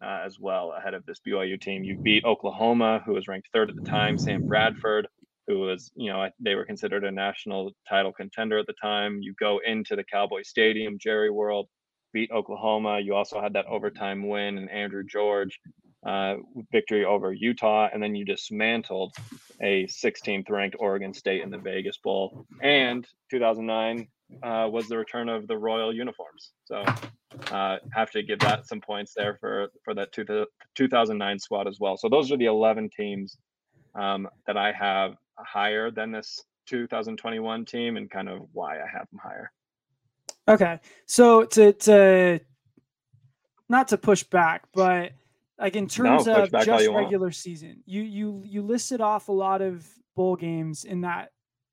uh, as well ahead of this BYU team. You beat Oklahoma, who was ranked third at the time, Sam Bradford, who was, you know, they were considered a national title contender at the time. You go into the Cowboy Stadium, Jerry World, beat Oklahoma. You also had that overtime win and Andrew George uh, victory over Utah, and then you dismantled a 16th ranked Oregon State in the Vegas Bowl. And 2009 uh, was the return of the royal uniforms. So uh, have to give that some points there for for that two, 2009 squad as well. So those are the 11 teams um, that I have higher than this 2021 team, and kind of why I have them higher. Okay, so to to not to push back, but like in terms no, of just regular want. season, you you you listed off a lot of bowl games in that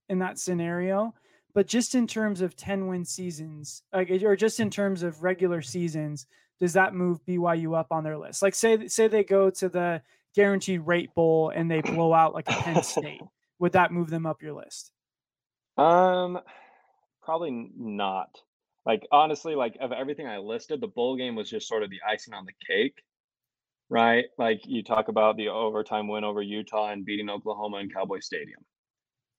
in that scenario, but just in terms of 10 win seasons, like or just in terms of regular seasons, does that move BYU up on their list? Like say say they go to the guaranteed rate bowl and they blow out like a Penn State, would that move them up your list? Um probably not. Like honestly, like of everything I listed, the bowl game was just sort of the icing on the cake right? Like you talk about the overtime win over Utah and beating Oklahoma in Cowboy Stadium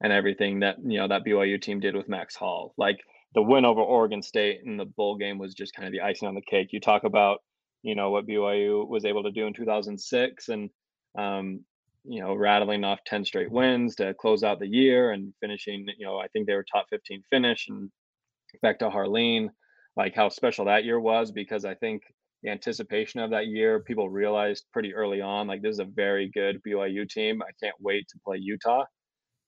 and everything that, you know, that BYU team did with Max Hall. Like the win over Oregon State in the bowl game was just kind of the icing on the cake. You talk about, you know, what BYU was able to do in 2006 and, um, you know, rattling off 10 straight wins to close out the year and finishing, you know, I think they were top 15 finish and back to Harline, like how special that year was because I think the anticipation of that year, people realized pretty early on, like this is a very good BYU team. I can't wait to play Utah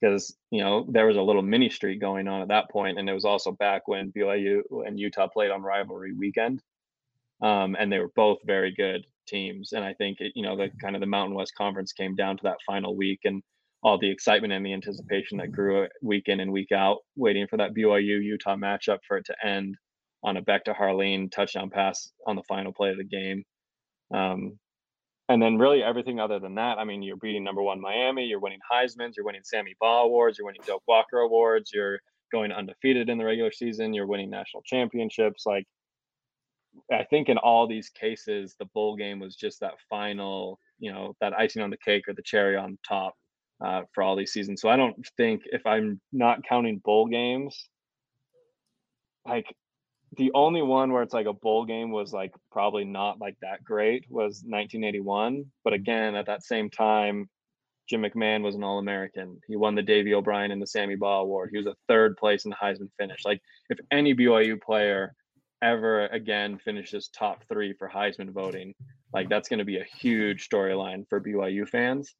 because you know there was a little mini streak going on at that point, and it was also back when BYU and Utah played on rivalry weekend, um, and they were both very good teams. And I think it, you know the kind of the Mountain West Conference came down to that final week, and all the excitement and the anticipation that grew week in and week out, waiting for that BYU Utah matchup for it to end on a back to Harline touchdown pass on the final play of the game. Um, and then really everything other than that, I mean, you're beating number one Miami, you're winning Heisman's, you're winning Sammy Baugh Awards, you're winning Doak Walker Awards, you're going undefeated in the regular season, you're winning national championships. Like I think in all these cases, the bowl game was just that final, you know, that icing on the cake or the cherry on top uh, for all these seasons. So I don't think if I'm not counting bowl games, like the only one where it's like a bowl game was like probably not like that great was 1981. But again, at that same time, Jim McMahon was an All American. He won the Davy O'Brien and the Sammy Baugh Award. He was a third place in the Heisman finish. Like if any BYU player ever again finishes top three for Heisman voting, like that's going to be a huge storyline for BYU fans.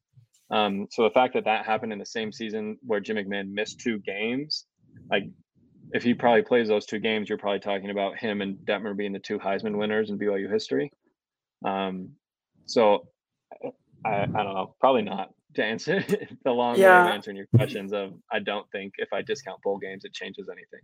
Um, so the fact that that happened in the same season where Jim McMahon missed two games, like if he probably plays those two games, you're probably talking about him and Detmer being the two Heisman winners in BYU history. Um, so I, I don't know, probably not to answer the long yeah. way of answering your questions of I don't think if I discount bowl games it changes anything.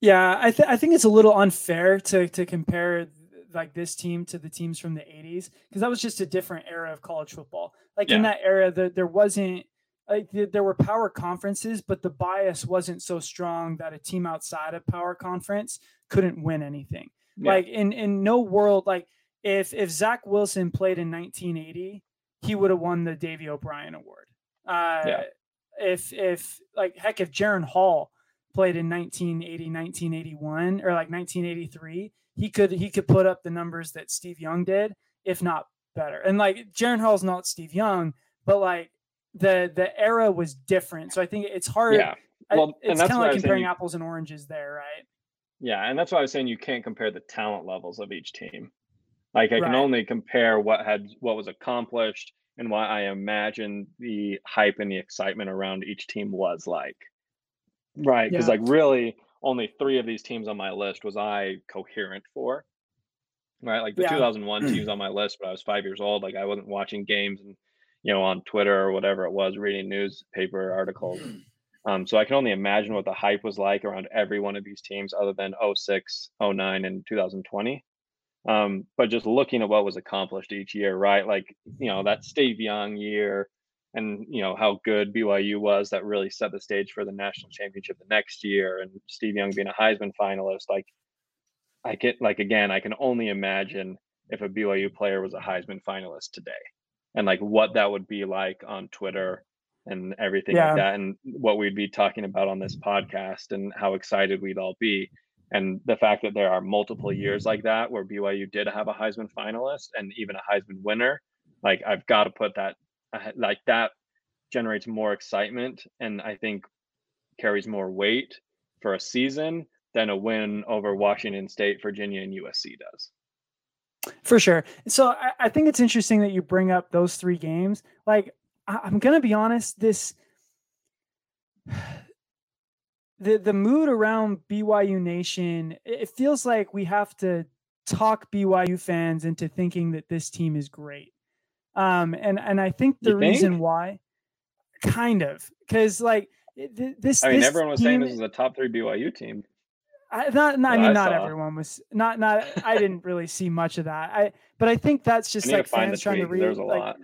Yeah, I th- I think it's a little unfair to to compare like this team to the teams from the 80s because that was just a different era of college football. Like yeah. in that era, the, there wasn't like there were power conferences, but the bias wasn't so strong that a team outside of power conference couldn't win anything. Yeah. Like in in no world, like if if Zach Wilson played in 1980, he would have won the Davy O'Brien Award. Uh, yeah. If if like heck, if Jaren Hall played in 1980, 1981, or like 1983, he could he could put up the numbers that Steve Young did, if not better. And like Jaren Hall's not Steve Young, but like the the era was different. So I think it's hard. Yeah. Well, it's kind of like comparing you, apples and oranges there, right? Yeah, and that's why I was saying you can't compare the talent levels of each team. Like I right. can only compare what had what was accomplished and what I imagine the hype and the excitement around each team was like. Right, because yeah. like really only three of these teams on my list was I coherent for. Right, like the yeah. 2001 teams on my list, but I was five years old. Like I wasn't watching games and you know, on Twitter or whatever it was, reading newspaper articles. Um, so I can only imagine what the hype was like around every one of these teams other than 06, 09, and 2020. Um, but just looking at what was accomplished each year, right? Like, you know, that Steve Young year and, you know, how good BYU was that really set the stage for the national championship the next year and Steve Young being a Heisman finalist. Like, I get, like, again, I can only imagine if a BYU player was a Heisman finalist today and like what that would be like on Twitter and everything yeah. like that and what we'd be talking about on this podcast and how excited we'd all be and the fact that there are multiple years like that where BYU did have a Heisman finalist and even a Heisman winner like I've got to put that uh, like that generates more excitement and I think carries more weight for a season than a win over Washington State, Virginia, and USC does. For sure. So I, I, think it's interesting that you bring up those three games. Like, I, I'm gonna be honest, this the the mood around BYU Nation, it feels like we have to talk BYU fans into thinking that this team is great. Um, and and I think the reason why, kind of, because like this. I mean, this everyone was team, saying this is a top three BYU team. I, not, not I mean, I not everyone was not, not. I didn't really see much of that. I, but I think that's just like fans trying to read. There's a like, lot.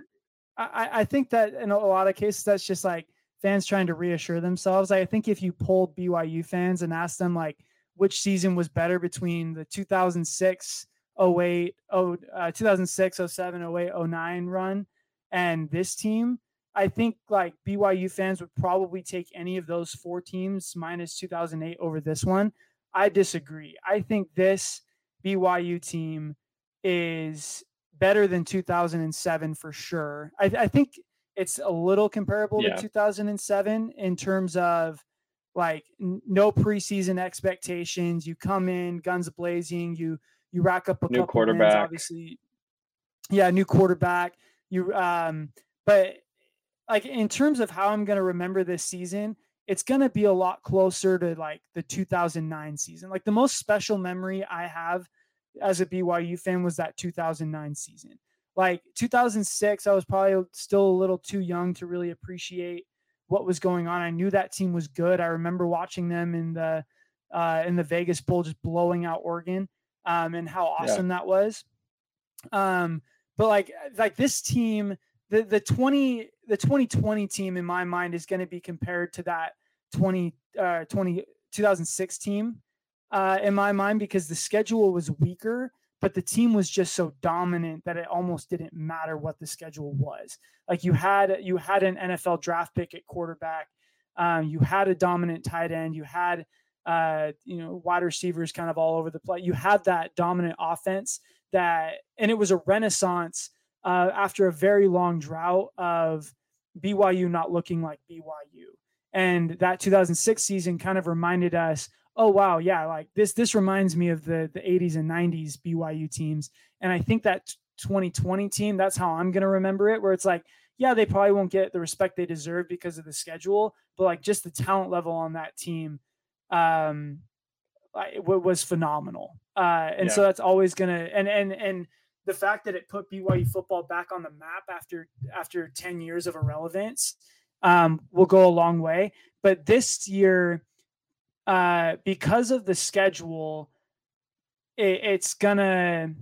I, I think that in a lot of cases, that's just like fans trying to reassure themselves. I think if you polled BYU fans and asked them like which season was better between the 2006, 08, oh, uh, 2006, 07, 08, 09 run and this team, I think like BYU fans would probably take any of those four teams minus 2008 over this one. I disagree. I think this BYU team is better than 2007 for sure. I, I think it's a little comparable yeah. to 2007 in terms of like no preseason expectations. You come in guns blazing. You you rack up a new quarterback. Wins, obviously, yeah, new quarterback. You um, but like in terms of how I'm going to remember this season, it's going to be a lot closer to like the 2009 season. Like the most special memory I have as a BYU fan was that 2009 season. Like 2006, I was probably still a little too young to really appreciate what was going on. I knew that team was good. I remember watching them in the uh, in the Vegas Bowl, just blowing out Oregon, um, and how awesome yeah. that was. Um, but like like this team, the the 20 the 2020 team in my mind is going to be compared to that 20, uh, 20 2006 team uh, in my mind because the schedule was weaker, but the team was just so dominant that it almost didn't matter what the schedule was. Like you had you had an NFL draft pick at quarterback, um, you had a dominant tight end, you had uh, you know wide receivers kind of all over the place. You had that dominant offense that, and it was a renaissance uh, after a very long drought of BYU not looking like BYU. And that 2006 season kind of reminded us, oh wow, yeah, like this this reminds me of the the 80s and 90s BYU teams. And I think that 2020 team, that's how I'm going to remember it where it's like, yeah, they probably won't get the respect they deserve because of the schedule, but like just the talent level on that team um it was phenomenal. Uh and yeah. so that's always going to and and and the fact that it put BYU football back on the map after after 10 years of irrelevance um, will go a long way. But this year, uh, because of the schedule, it, it's gonna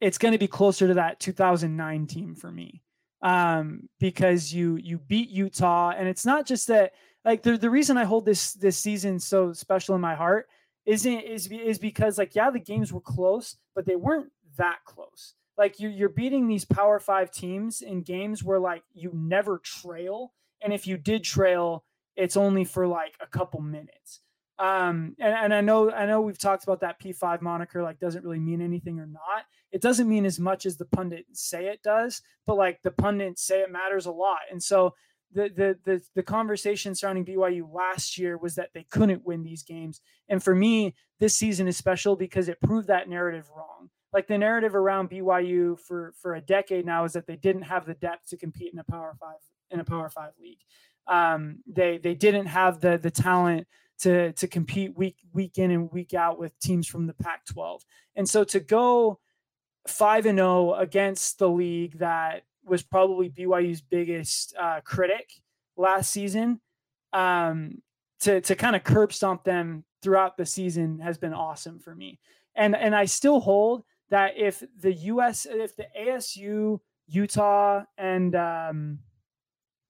it's gonna be closer to that 2009 team for me um, because you you beat Utah, and it's not just that. Like the the reason I hold this this season so special in my heart isn't is is because like yeah the games were close, but they weren't that close like you, you're beating these power five teams in games where like you never trail. And if you did trail it's only for like a couple minutes. Um and, and i know i know we've talked about that p5 moniker like doesn't really mean anything or not. It doesn't mean as much as the pundits say it does but like the pundits say it matters a lot. And so the, the the the conversation surrounding BYU last year was that they couldn't win these games, and for me, this season is special because it proved that narrative wrong like the narrative around BYU for for a decade now is that they didn't have the depth to compete in a Power Five in a Power Five league. Um, they they didn't have the the talent to to compete week week in and week out with teams from the Pac-12. And so to go five and zero oh against the league that was probably BYU's biggest uh, critic last season um, to to kind of curb stomp them throughout the season has been awesome for me. And and I still hold that if the US if the ASU, Utah, and um,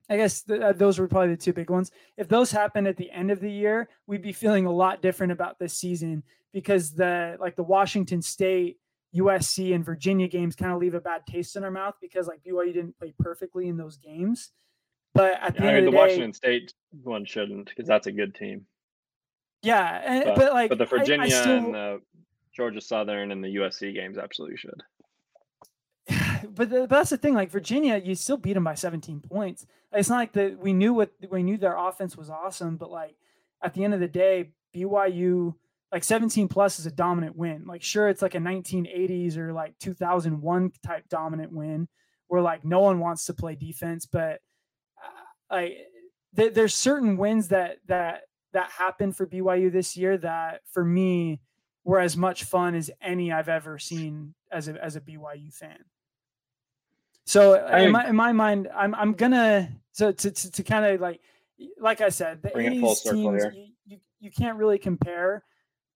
I guess th- uh, those were probably the two big ones. If those happened at the end of the year, we'd be feeling a lot different about this season because the like the Washington State, USC, and Virginia games kind of leave a bad taste in our mouth because like BYU didn't play perfectly in those games. But at the Yeah, I end mean, of the the day, Washington State one shouldn't because that's a good team. yeah, and, But, but like but the I- I Virginia still- and the Georgia Southern and the USC games absolutely should. but, the, but that's the thing. Like Virginia, you still beat them by 17 points. It's not like that we knew what we knew their offense was awesome, but like at the end of the day, BYU like 17 plus is a dominant win. Like sure, it's like a 1980s or like 2001 type dominant win where like no one wants to play defense, but uh, like th- there's certain wins that that that happened for BYU this year that for me were as much fun as any I've ever seen as a as a BYU fan. So I in my in my mind, I'm I'm gonna so to to, to kind of like like I said, the Bring it full 80s teams you, you you can't really compare,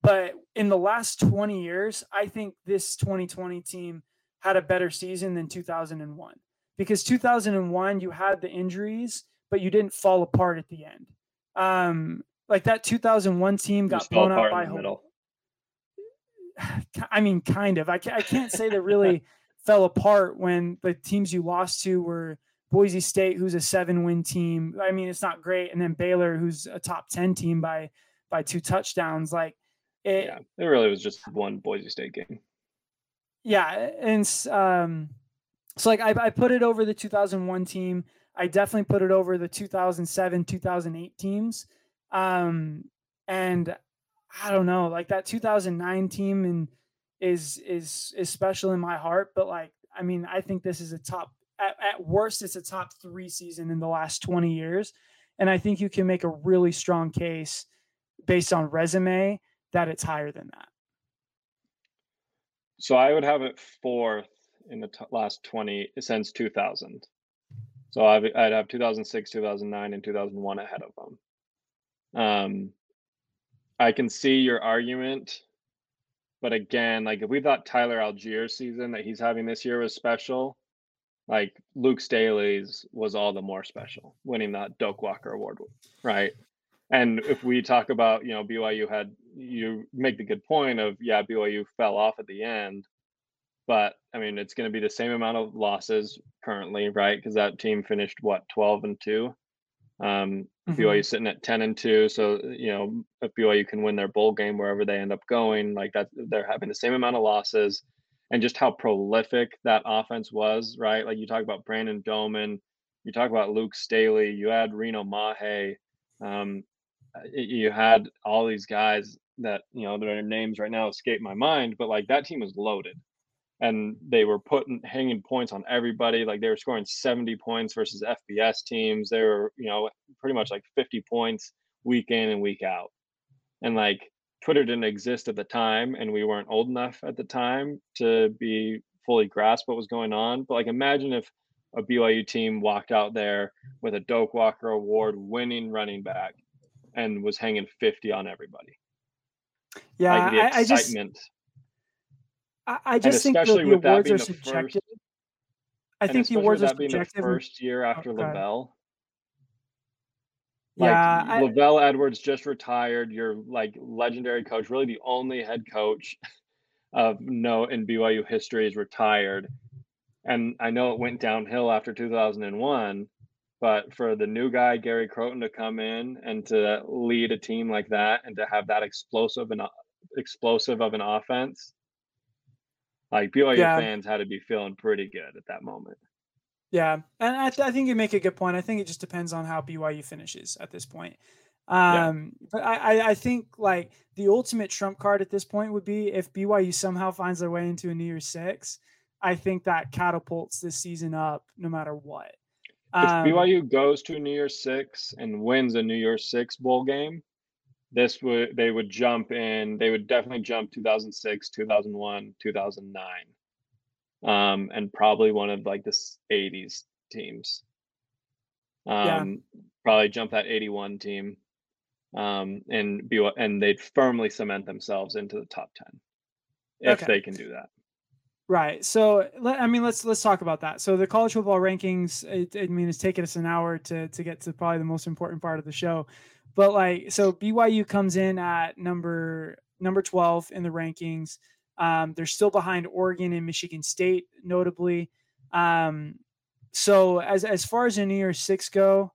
but in the last 20 years, I think this 2020 team had a better season than 2001 because 2001 you had the injuries, but you didn't fall apart at the end. Um, like that 2001 team got blown out by Hawaii. I mean, kind of. I can't, I can't say that really fell apart when the teams you lost to were Boise State, who's a seven-win team. I mean, it's not great, and then Baylor, who's a top ten team by by two touchdowns. Like, it, Yeah, it really was just one Boise State game. yeah, and um, so like I, I put it over the 2001 team. I definitely put it over the 2007, 2008 teams. Um, and I don't know, like that 2009 team and is is is special in my heart. But like, I mean, I think this is a top at, at worst, it's a top three season in the last 20 years, and I think you can make a really strong case based on resume that it's higher than that. So I would have it fourth in the t- last 20 since 2000. So I'd, I'd have 2006, 2009, and 2001 ahead of them. Um, I can see your argument, but again, like if we thought Tyler Allgeier's season that he's having this year was special, like Luke Staley's was all the more special, winning that Doak Walker Award, right? And if we talk about, you know, BYU had you make the good point of yeah, BYU fell off at the end, but I mean it's going to be the same amount of losses currently, right? Because that team finished what twelve and two. Um, Mhm. BYU sitting at ten and two, so you know if BYU can win their bowl game wherever they end up going, like that, they're having the same amount of losses, and just how prolific that offense was, right? Like you talk about Brandon Doman, you talk about Luke Staley, you had Reno Mahe, um, you had all these guys that you know their names right now escape my mind, but like that team was loaded, and they were putting hanging points on everybody. Like they were scoring seventy points versus FBS teams. They were you know pretty much like fifty points week in and week out, and like Twitter didn't exist at the time, and we weren't old enough at the time to be fully grasp what was going on. But like imagine if a BYU team walked out there with a Doak Walker Award winning running back and was hanging 50 on everybody. Yeah, like the I, I just excitement. I, I just think the, the awards are the first- subjective. I think the awards are that being the subjective. first year oh, after God. LaVell. Like yeah, I- LaVell Edwards just retired, your like legendary coach, really the only head coach of no in BYU history is retired. And I know it went downhill after 2001, but for the new guy Gary Crowton to come in and to lead a team like that and to have that explosive and uh, explosive of an offense, like BYU Yeah. fans had to be feeling pretty good at that moment. Yeah, and I, th- I think you make a good point. I think it just depends on how BYU finishes at this point. Yeah. Um, but I, I, think like the ultimate trump card at this point would be if BYU somehow finds their way into a New Year's Six. I think that catapults this season up no matter what. If Um, BYU goes to New Year's Six and wins a New Year's Six bowl game, this would they would jump in. They would definitely jump 2006, 2001, 2009, um, and probably one of like the 80s teams. Yeah. Um, probably jump that 81 team, um, and be and they'd firmly cement themselves into the top 10 if okay. they can do that. Right. So I mean, let's let's talk about that. So the college football rankings. It, I mean, it's taken us an hour to to get to probably the most important part of the show, but like, so BYU comes in at number number twelve in the rankings. Um, they're still behind Oregon and Michigan State, notably. Um, so as as far as the New Year's Six go,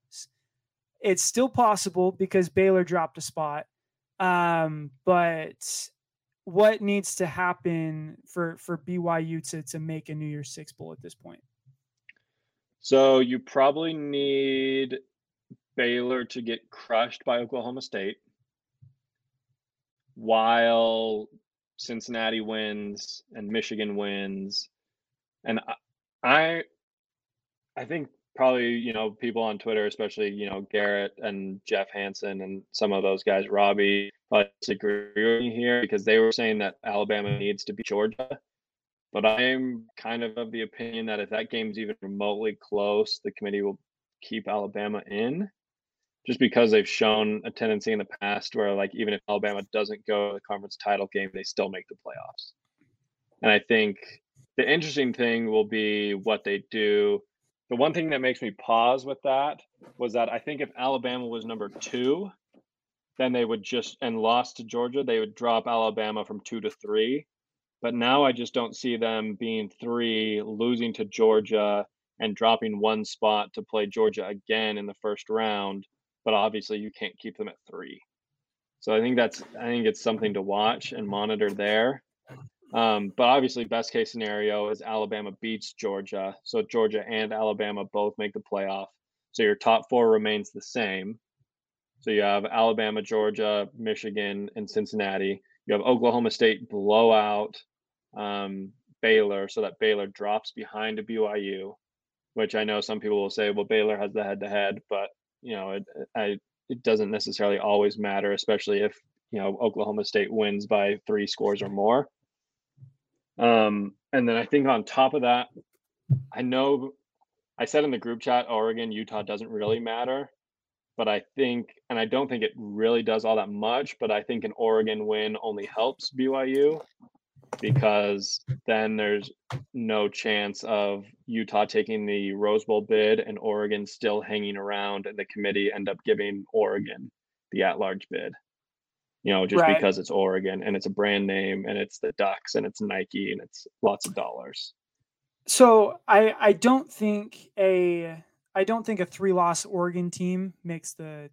it's still possible because Baylor dropped a spot. Um, but what needs to happen for for BYU to to make a New Year's Six bowl at this point? So you probably need Baylor to get crushed by Oklahoma State while Cincinnati wins and Michigan wins. And I I think probably, you know, people on Twitter, especially, you know, Garrett and Jeff Hansen and some of those guys, Robbie, probably disagree with me here because they were saying that Alabama needs to beat Georgia. But I'm kind of of the opinion that if that game's even remotely close, the committee will keep Alabama in just because they've shown a tendency in the past where like even if Alabama doesn't go to the conference title game, they still make the playoffs. And I think the interesting thing will be what they do. The one thing that makes me pause with that was that I think if Alabama was number two, then they would just and lost to Georgia, they would drop Alabama from two to three. But now I just don't see them being three, losing to Georgia and dropping one spot to play Georgia again in the first round. But obviously, you can't keep them at three. So I think that's I think it's something to watch and monitor there. Um, but obviously, best case scenario is Alabama beats Georgia, so Georgia and Alabama both make the playoff. So your top four remains the same. So you have Alabama, Georgia, Michigan, and Cincinnati. You have Oklahoma State blowout um, Baylor, so that Baylor drops behind to BYU, which I know some people will say, well, Baylor has the head-to-head, but you know, it, I, it doesn't necessarily always matter, especially if you know Oklahoma State wins by three scores or more. Um, and then I think on top of that, I know I said in the group chat, Oregon, Utah doesn't really matter but I think, and I don't think it really does all that much, but I think an Oregon win only helps BYU because then there's no chance of Utah taking the Rose Bowl bid and Oregon still hanging around and the committee end up giving Oregon the at large bid. You know, just right. because it's Oregon and it's a brand name and it's the Ducks and it's Nike and it's lots of dollars. So I I don't think a I don't think a three loss Oregon team makes the.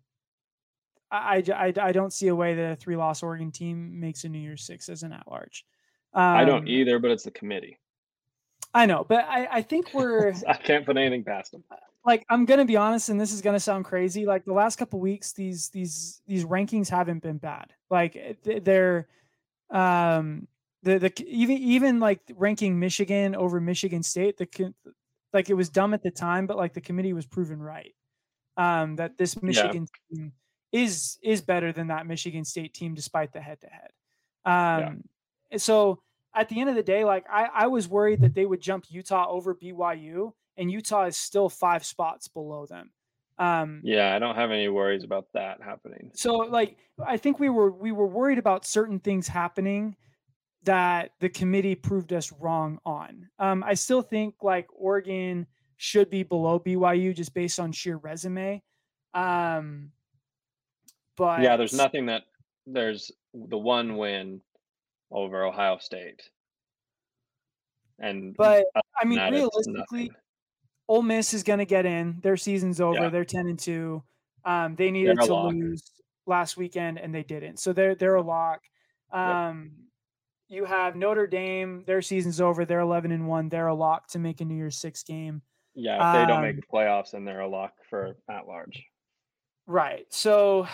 I, I, I don't see a way that a three loss Oregon team makes a New Year's Six as an at large. Um, I don't um, either, but it's the committee. I know, but I, I think we're. I can't put anything past them. Like I'm gonna be honest, and this is gonna sound crazy. Like the last couple weeks, these these these rankings haven't been bad. Like they're, um, the the even even like ranking Michigan over Michigan State, the like it was dumb at the time, but like the committee was proven right. Um, that this Michigan yeah. team is is better than that Michigan State team despite the head to head. Um, yeah. So at the end of the day, like I, I was worried that they would jump Utah over BYU, and Utah is still five spots below them. Um, yeah, I don't have any worries about that happening. So, like, I think we were we were worried about certain things happening that the committee proved us wrong on. Um, I still think like Oregon should be below BYU just based on sheer resume. Um, but yeah, there's nothing that there's the one win over Ohio State. And but I mean, realistically, Ole Miss is going to get in. Their season's over. Yeah. They're ten and two. Um, they needed to lock. lose last weekend, and they didn't. So they're they're a lock. Um, you have Notre Dame. Their season's over. They're 11 and one. They're a lock to make a New Year's Six game. Yeah, if they don't make um the playoffs, then they're a lock for at large. Right. So,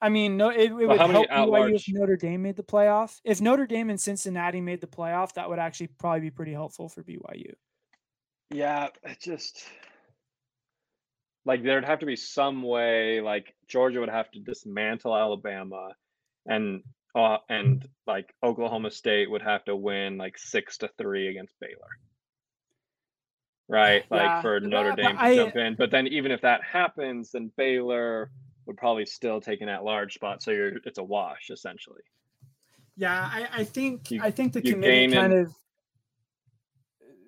I mean, no, it, it would help BYU if Notre Dame made the playoff. If Notre Dame and Cincinnati made the playoff, that would actually probably be pretty helpful for BYU. Yeah, it just like there'd have to be some way. Like Georgia would have to dismantle Alabama, and uh, and like Oklahoma State would have to win like six to three against Baylor. right? Like Yeah, for Notre Dame to I- jump in. But then even if that happens, then Baylor would probably still take an at-large spot. So you're it's a wash essentially. Yeah, I, I think You- I think the committee kind in- of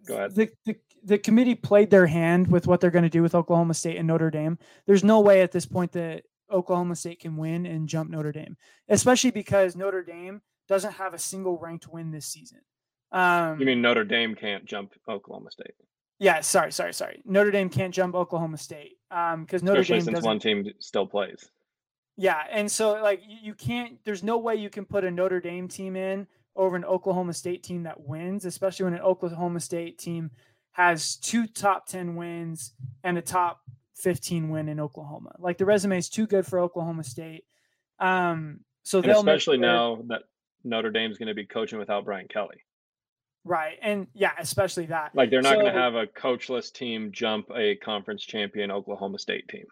Go ahead. the, the the committee played their hand with what they're going to do with Oklahoma State and Notre Dame. There's no way at this point that Oklahoma State can win and jump Notre Dame, especially because Notre Dame doesn't have a single ranked win this season. Um, You mean Notre Dame can't jump Oklahoma State, Yeah, sorry, sorry, sorry. Notre Dame can't jump Oklahoma State because Notre especially Dame since doesn't. one team still plays. Yeah, and so like you, can't. There's no way you can put a Notre Dame team in over an Oklahoma State team that wins, especially when an Oklahoma State team has two top ten wins and a top fifteen win in Oklahoma. Like the resume is too good for Oklahoma State. Um, so they'll make especially now that Notre Dame's going to be coaching without Brian Kelly. Right? And yeah, especially that. Like they're not going to have a coachless team jump a conference champion Oklahoma State team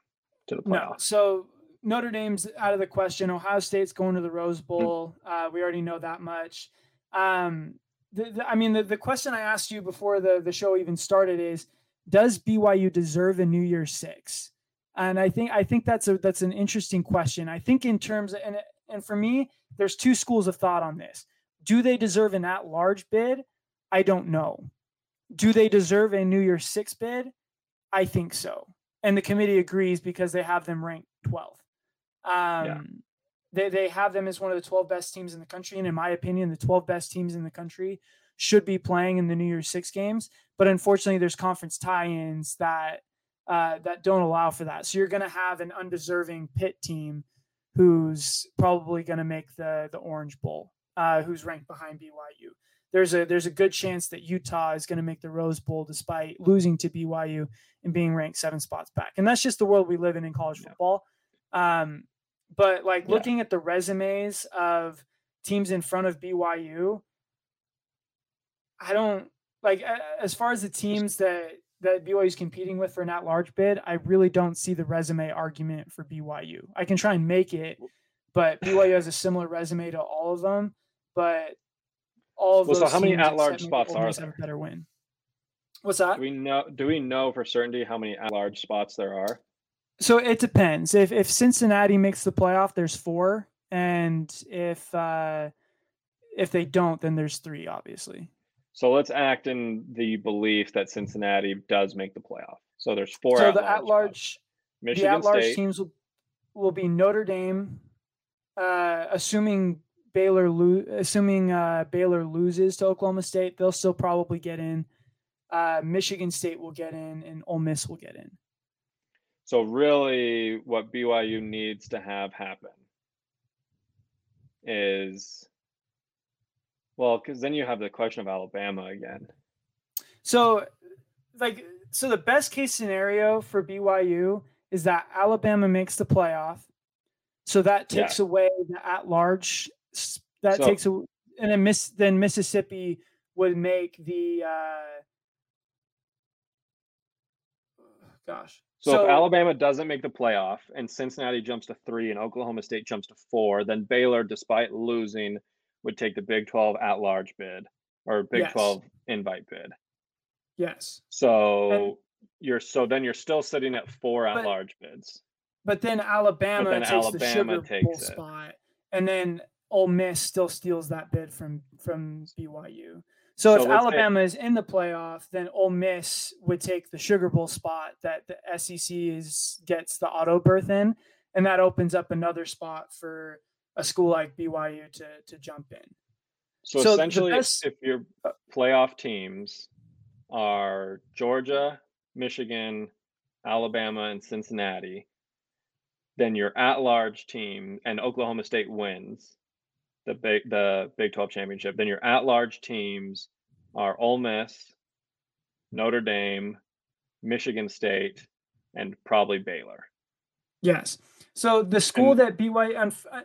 to the playoffs. No, so Notre Dame's out of the question. Ohio State's going to the Rose Mm. Bowl. Uh, we already know that much. Um, the, the, I mean, the, the question I asked you before the, the show even started is, does BYU deserve a New Year's Six? And I think I think that's a that's an interesting question. I think in terms of, and and for me, there's two schools of thought on this. Do they deserve an at-large bid? I don't know. Do they deserve a New Year's Six bid? I think so. And the committee agrees because they have them ranked 12th. Um, they, they have them as one of the 12 best teams in the country. And in my opinion, the 12 best teams in the country should be playing in the New Year's Six games. But unfortunately, there's conference tie-ins that uh, that don't allow for that. So you're going to have an undeserving Pitt team who's probably going to make the the Orange Bowl, uh, who's ranked behind BYU. There's a there's a good chance that Utah is going to make the Rose Bowl despite losing to BYU and being ranked seven spots back. And that's just the world we live in in college Yeah. football. Um, but like Yeah. looking at the resumes of teams in front of BYU, I don't like as far as the teams that that BYU is competing with for an at-large bid. I really don't see the resume argument for BYU. I can try and make it, but BYU has a similar resume to all of them. But all of Well, so how many at-large except maybe spots are there? a better win. What's that? Do we know? Do we know for certainty how many at-large spots there are? So it depends. If if Cincinnati makes the playoff, there's four, and if uh, if they don't, then there's three. Obviously, So let's act in the belief that Cincinnati does make the playoff. So there's four. so at-large the spots. at-large the at-large State. teams will will be Notre Dame, uh, assuming Baylor lo- assuming uh, Baylor loses to Oklahoma State, they'll still probably get in. Uh, Michigan State will get in, and Ole Miss will get in. So really, what BYU needs to have happen is, well, because then you have the question of Alabama again. So, like, so the best case scenario for BYU is that Alabama makes the playoff. So that Yeah. takes away the at large. That So- takes a, and then Miss then Mississippi would make the. Uh, gosh. So, if Alabama doesn't make the playoff and Cincinnati jumps to three and Oklahoma State jumps to four, then Baylor, despite losing, would take the Big 12 at large bid or Big Yes. 12 invite bid. Yes. So you're so then you're still sitting at four at But- large bids. But then Alabama but then takes the Alabama Sugar takes Bowl it. spot, and then Ole Miss still steals that bid from from BYU. So, So if let's say- Alabama is in the playoff, then Ole Miss would take the Sugar Bowl spot that the SEC is gets the auto berth in, and that opens up another spot for a school like BYU to to jump in. So, So essentially, best- if your uh, playoff teams are Georgia, Michigan, Alabama, and Cincinnati, then your at-large team and Oklahoma State wins the big the Big 12 championship. Then your at-large teams are Ole Miss, Notre Dame, Michigan State, and probably Baylor. Yes. So the school And- that BYU,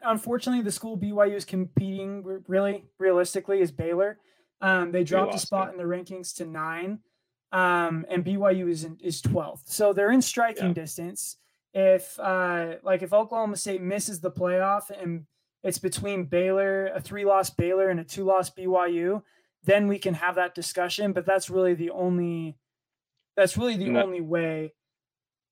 unfortunately, the school BYU is competing really realistically is Baylor. Um, they dropped a spot it. in the rankings to nine, um, and BYU is in, is twelfth. So they're in striking Yeah. distance. If uh, like if Oklahoma State misses the playoff and it's between Baylor, a three loss Baylor, and a two loss BYU, then we can have that discussion. But that's really the only That's really the No. only way.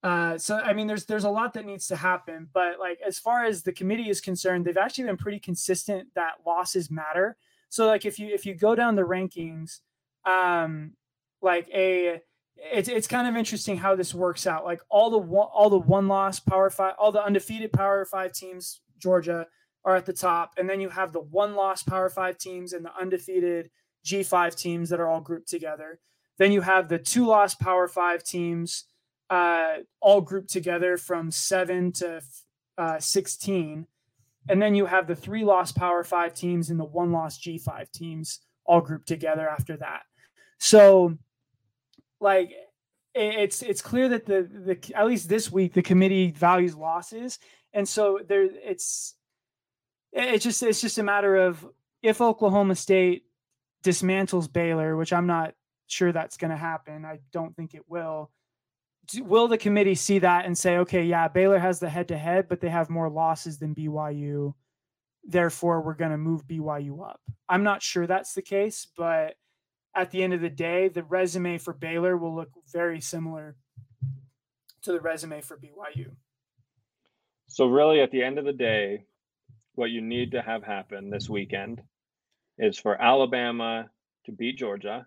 Uh, so I mean, there's there's a lot that needs to happen, but like as far as the committee is concerned, they've actually been pretty consistent that losses matter. So like if you if you go down the rankings, um, like a it's it's kind of interesting how this works out. Like all the one, all the one loss Power Five, all the undefeated Power Five teams, Georgia are at the top, and then you have the one loss Power Five teams and the undefeated G five teams that are all grouped together. Then you have the two loss Power Five teams, uh, all grouped together from seven to uh, sixteen, and then you have the three loss Power Five teams and the one loss G five teams all grouped together after that. So like it's it's clear that the the at least this week the committee values losses and so there it's it's just it's just a matter of if Oklahoma State dismantles Baylor, which I'm not sure that's going to happen. I don't think it will. Will the committee see that and say, okay, yeah, Baylor has the head to head, but they have more losses than BYU. Therefore, we're going to move BYU up. I'm not sure that's the case, but at the end of the day, the resume for Baylor will look very similar to the resume for BYU. So really, at the end of the day, what you need to have happen this weekend is for Alabama to beat Georgia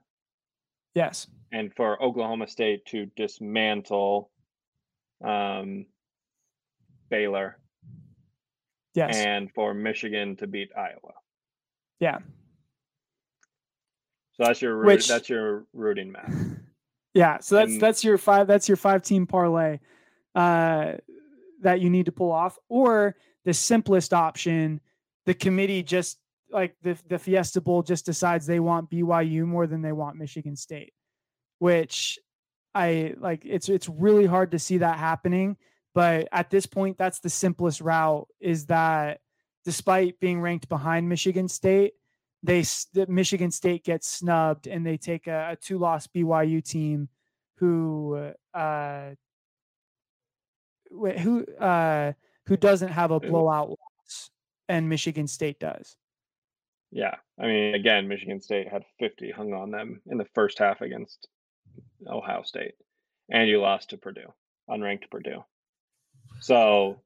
Yes. and for Oklahoma State to dismantle um, Baylor Yes. and for Michigan to beat Iowa. yeah. So that's your root, Which- that's your rooting map. Yeah. So that's And- that's your five that's your five team parlay uh that you need to pull off. Or the simplest option, the committee just like the the Fiesta Bowl just decides they want BYU more than they want Michigan State, which I like it's it's really hard to see that happening. But at this point, that's the simplest route is that despite being ranked behind Michigan State, they Michigan State gets snubbed and they take a, a two loss BYU team who uh who uh who doesn't have a blowout loss and Michigan State does. Yeah. I mean, again, Michigan State had 50 hung on them in the first half against Ohio State, and you lost to Purdue, unranked Purdue. So,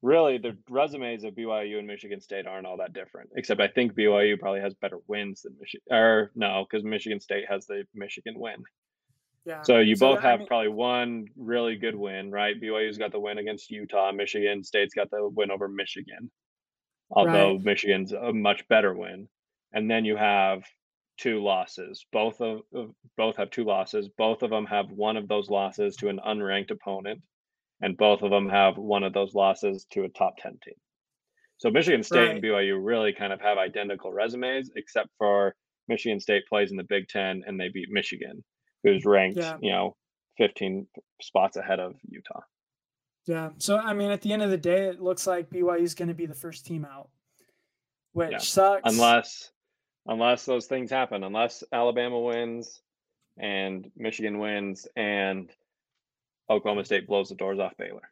really, the resumes of BYU and Michigan State aren't all that different, except I think BYU probably has better wins than Michigan, or no, because Michigan State has the Michigan win. Yeah. So, you both I have mean- probably one really good win, right? BYU's got the win against Utah, Michigan State's got the win over Michigan although Michigan's a much better win. And then you have two losses. Both of, of both have two losses. Both of them have one of those losses to an unranked opponent, and both of them have one of those losses to a top ten team. So Michigan State and BYU really kind of have identical resumes, except for Michigan State plays in the Big Ten and they beat Michigan, who's ranked Yeah. you know 15 spots ahead of Utah. Yeah. So I mean, at the end of the day, it looks like BYU is going to be the first team out, which Yeah. sucks. unless unless those things happen unless alabama wins and michigan wins and oklahoma state blows the doors off baylor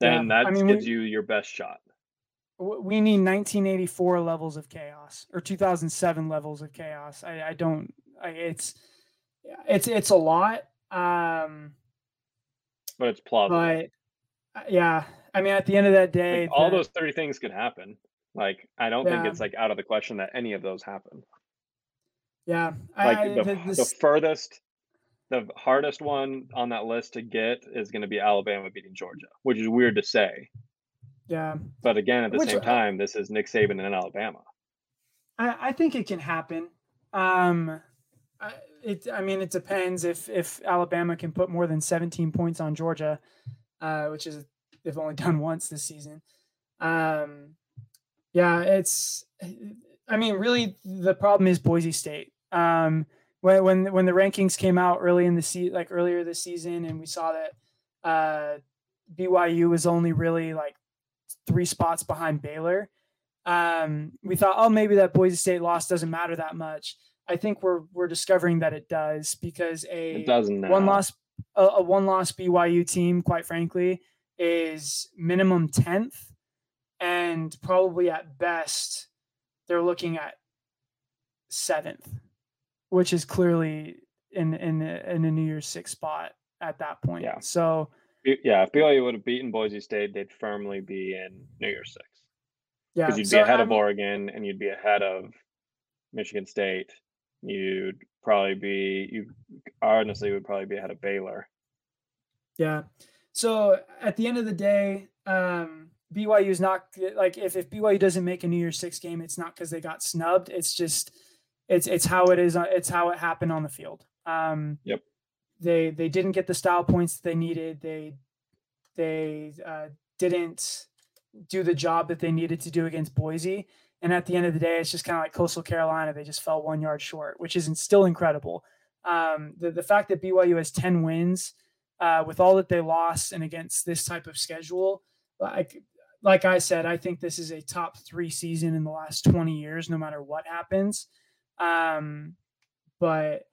then Yeah, that I mean, we- gives you your best shot we need 1984 levels of chaos or 2007 levels of chaos. I, I don't. I, it's it's it's a lot. Um, but it's plausible. but uh, yeah, I mean, at the end of that day, Like, all those three things could happen. Like i don't think it's like out of the question that any of those happen. Yeah, like I, the, the, the furthest the hardest one on that list to get is going to be alabama beating georgia which is weird to say. Yeah, but again at the Which, same time this is nick saban in alabama. I, I think it can happen. Um, I, it. I mean, it depends if if Alabama can put more than 17 points on Georgia, uh, which is they've only done once this season. Um, yeah, it's. I mean, really, the problem is Boise State. Um, when when when the rankings came out early in the se- like earlier this season, and we saw that uh, BYU was only really like three spots behind Baylor um, we thought, oh, maybe that Boise State loss doesn't matter that much. I think we're we're discovering that it does because a it doesn't now. one loss a, a one loss BYU team, quite frankly, is minimum tenth, and probably at best they're looking at seventh, which is clearly in in in a New Year's Six spot at that point. Yeah. So yeah, if BYU would have beaten Boise State, they'd firmly be in New Year's Six. Yeah, because you'd so be ahead I'm- of Oregon and you'd be ahead of Michigan State. You'd probably be you honestly would probably be ahead of Baylor. Yeah. So at the end of the day, um, BYU is not like if, if BYU doesn't make a New Year's Six game, it's not because they got snubbed. It's just it's it's how it is. It's how it happened on the field. Um, Yep. They they didn't get the style points that they needed. They they uh, didn't do the job that they needed to do against Boise. And at the end of the day, it's just kind of like Coastal Carolina. They just fell one yard short, which isn't still incredible. Um, the the fact that BYU has ten wins uh, with all that they lost and against this type of schedule, like like I said, I think this is a top three season in the last 20 years, no matter what happens. Um, but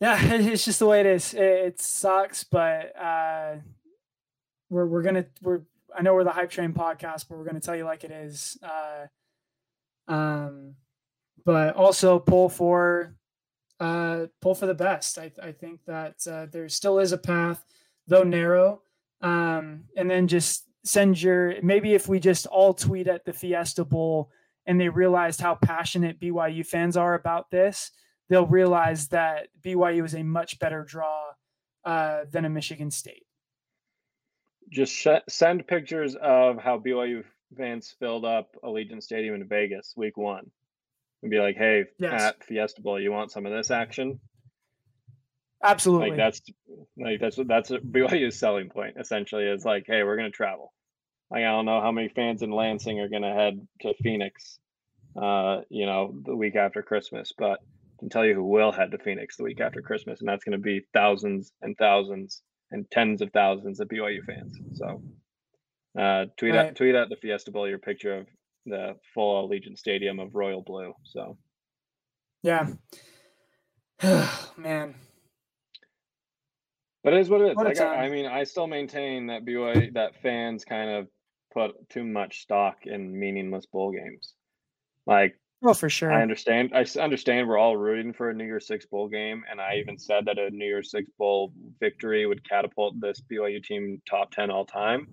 yeah, it's just the way it is. It, it sucks, but uh, we're we're gonna we're I know we're the hype train podcast, but we're gonna tell you like it is. Uh, um, but also pull for uh, pull for the best. I, I think that uh, there still is a path, though narrow. Um, and then just send your maybe if we just all tweet at the Fiesta Bowl and they realized how passionate BYU fans are about this, they'll realize that BYU is a much better draw uh, than a Michigan State. Just sh- send pictures of how BYU fans filled up Allegiant Stadium in Vegas week one, and be like, "Hey, Yes. at Fiesta Bowl, you want some of this action?" Absolutely. Like that's like that's what that's BYU's selling point essentially is like, "Hey, we're gonna travel." Like I don't know how many fans in Lansing are gonna head to Phoenix, uh, you know, the week after Christmas, but I can tell you who will head to Phoenix the week after Christmas, and that's gonna be thousands and thousands and tens of thousands of BYU fans. So uh, tweet Right. at tweet at the Fiesta Bowl your picture of the full Allegiant Stadium of royal blue. So yeah. Man. But it is what it is. What Like I, I mean, I still maintain that BYU that fans kind of put too much stock in meaningless bowl games. Like well, for sure. I understand, I understand we're all rooting for a New Year's Six bowl game, and I even said that a New Year's Six bowl victory would catapult this BYU team top ten all time.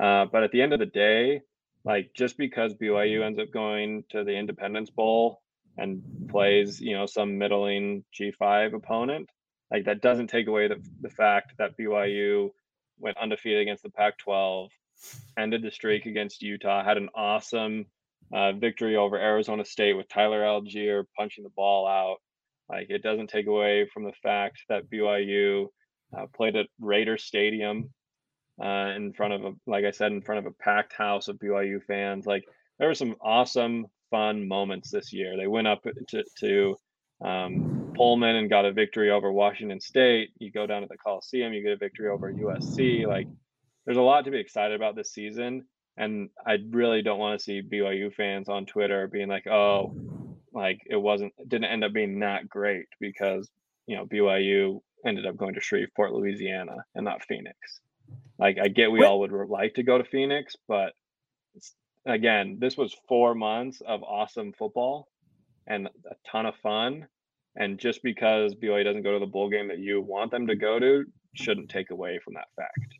Uh, but at the end of the day, like just because BYU ends up going to the Independence Bowl and plays, you know, some middling G5 opponent, like that doesn't take away the, the fact that BYU went undefeated against the Pac-12, ended the streak against Utah, had an awesome uh, victory over Arizona State with Tyler Allgeier punching the ball out. Like it doesn't take away from the fact that BYU uh, played at Raider Stadium uh, in front of a, like I said, in front of a packed house of BYU fans. Like there were some awesome, fun moments this year. They went up to, to um, Pullman and got a victory over Washington State. You go down to the Coliseum, you get a victory over USC. Like there's a lot to be excited about this season. And I really don't want to see BYU fans on Twitter being like, oh, like it wasn't, didn't end up being that great because, you know, BYU ended up going to Shreveport, Louisiana and not Phoenix. Like I get we all would like to go to Phoenix, but again, this was four months of awesome football and a ton of fun. And just because BYU doesn't go to the bowl game that you want them to go to shouldn't take away from that fact.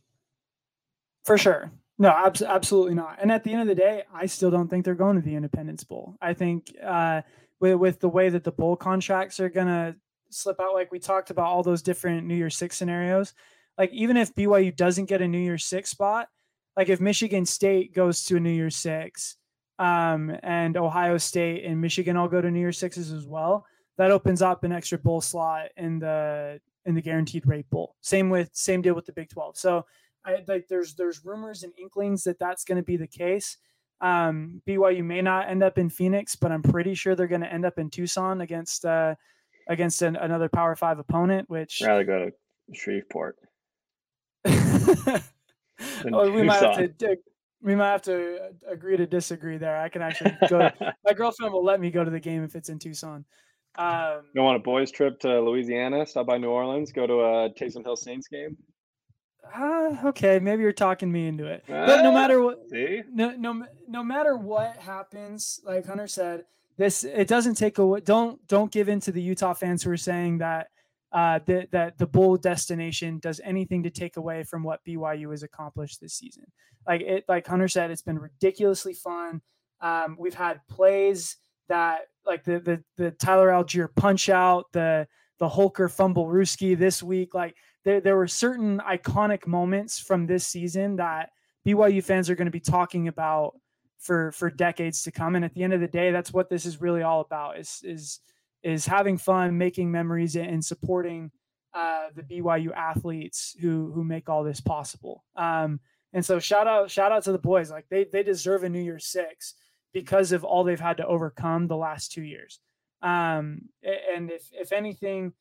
For sure. No, abs- absolutely not. And at the end of the day, I still don't think they're going to the Independence Bowl. I think uh, with, with the way that the bowl contracts are going to slip out, like we talked about all those different New Year's Six scenarios, like even if BYU doesn't get a New Year's Six spot, like if Michigan State goes to a New Year's Six um, and Ohio State and Michigan all go to New Year's Sixes as well, that opens up an extra bowl slot in the in the guaranteed rate bowl. Same with same deal with the Big 12. So I like there's there's rumors and inklings that that's going to be the case. Um, BYU may not end up in Phoenix, but I'm pretty sure they're going to end up in Tucson against uh, against an, another Power Five opponent. Which rather go to Shreveport. oh, we might have to dig- we might have to uh, agree to disagree there. I can actually go. my girlfriend will let me go to the game if it's in Tucson. Um, You want a boys' trip to Louisiana? Stop by New Orleans. Go to a Taysom Hill Saints game. uh, okay, maybe you're talking me into it. But no Ah, matter what, See, no no no matter what happens like hunter said this it doesn't take away don't don't give in to the utah fans who are saying that uh, that the bowl destination does anything to take away from what BYU has accomplished this season. Like it, like Hunter said, it's been ridiculously fun. Um, we've had plays that like the the the Tyler Allgeier punch out, the the Holker fumble Ruski this week. Like there there were certain iconic moments from this season that BYU fans are going to be talking about for for decades to come. And at the end of the day, that's what this is really all about: is is is having fun, making memories, and supporting uh, the BYU athletes who who make all this possible. Um, and so shout out shout out to the boys. Like they they deserve a New Year's Six because of all they've had to overcome the last two years. Um, and if if anything,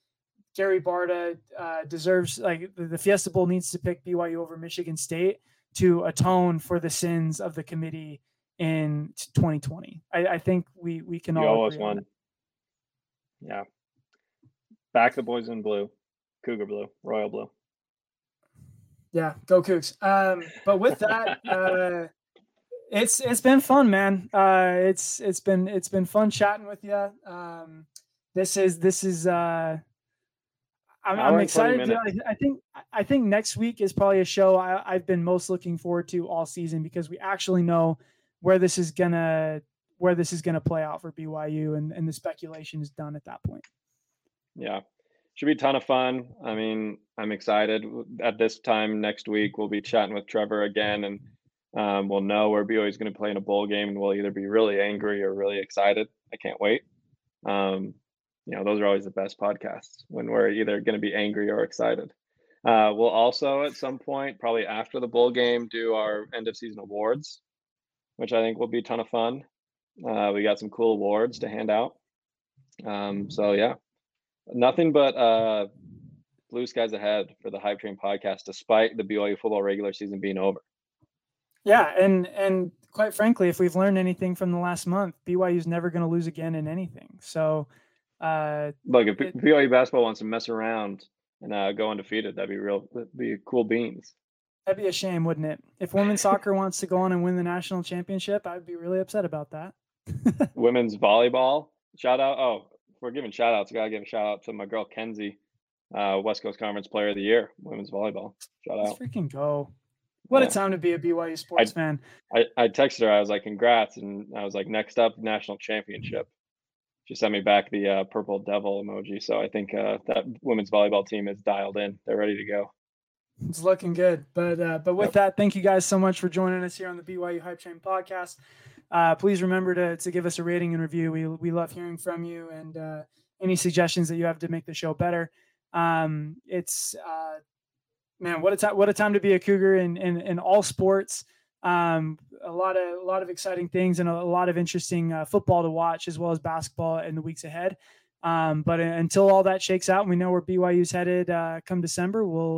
Gary Barta uh, deserves like the, the Fiesta Bowl needs to pick BYU over Michigan State to atone for the sins of the committee in 2020. I, I think we we can You all owe us agree on one. Yeah. Back the boys in blue, cougar blue, royal blue. Yeah, go Cougs. Um, but with that, uh, it's it's been fun, man. Uh, it's it's been it's been fun chatting with you. Um, this is this is uh, I'm, I'm excited. To. I, I think I think next week is probably a show I, I've been most looking forward to all season because we actually know where this is gonna where this is gonna play out for BYU and and the speculation is done at that point. Yeah. Should be a ton of fun. I mean, I'm excited. At this time next week, we'll be chatting with Trevor again, and um, we'll know where BYU is going to play in a bowl game, and we'll either be really angry or really excited. I can't wait. Um, you know, those are always the best podcasts when we're either going to be angry or excited. Uh, we'll also, at some point, probably after the bowl game, do our end of season awards, which I think will be a ton of fun. Uh, we got some cool awards to hand out. Um, so yeah, nothing but uh, blue skies ahead for the Hype Train podcast, despite the BYU football regular season being over. Yeah, and and quite frankly, if we've learned anything from the last month, BYU is never going to lose again in anything. So, uh, Look, if It- BYU basketball wants to mess around and uh, go undefeated, that'd be real. That'd be cool beans. that'd be a shame, wouldn't it? If women's soccer wants to go on and win the national championship, I'd be really upset about that. Women's volleyball, shout out. Oh, we're giving shout outs. Gotta give a shout out to my girl Kenzie, uh, West Coast Conference Player of the Year, women's volleyball. Shout Let's out. freaking go! What Yeah. a time to be a BYU sports fan. I, I texted her. I was like, "Congrats!" And I was like, "Next up, national championship." She sent me back the uh, purple devil emoji. So I think uh, that women's volleyball team is dialed in. They're ready to go. It's looking good. But uh, but with Yep. that, thank you guys so much for joining us here on the BYU Hype Train podcast. Uh, please remember to to give us a rating and review. We we love hearing from you and uh, any suggestions that you have to make the show better. Um, it's uh, man, what a time what a time to be a Cougar in in, in all sports. Um, a lot of a lot of exciting things and a, a lot of interesting uh, football to watch as well as basketball in the weeks ahead. Um, but uh, until all that shakes out and we know where BYU's headed uh, come December, we'll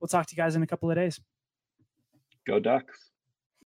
we'll talk to you guys in a couple of days. Go Ducks.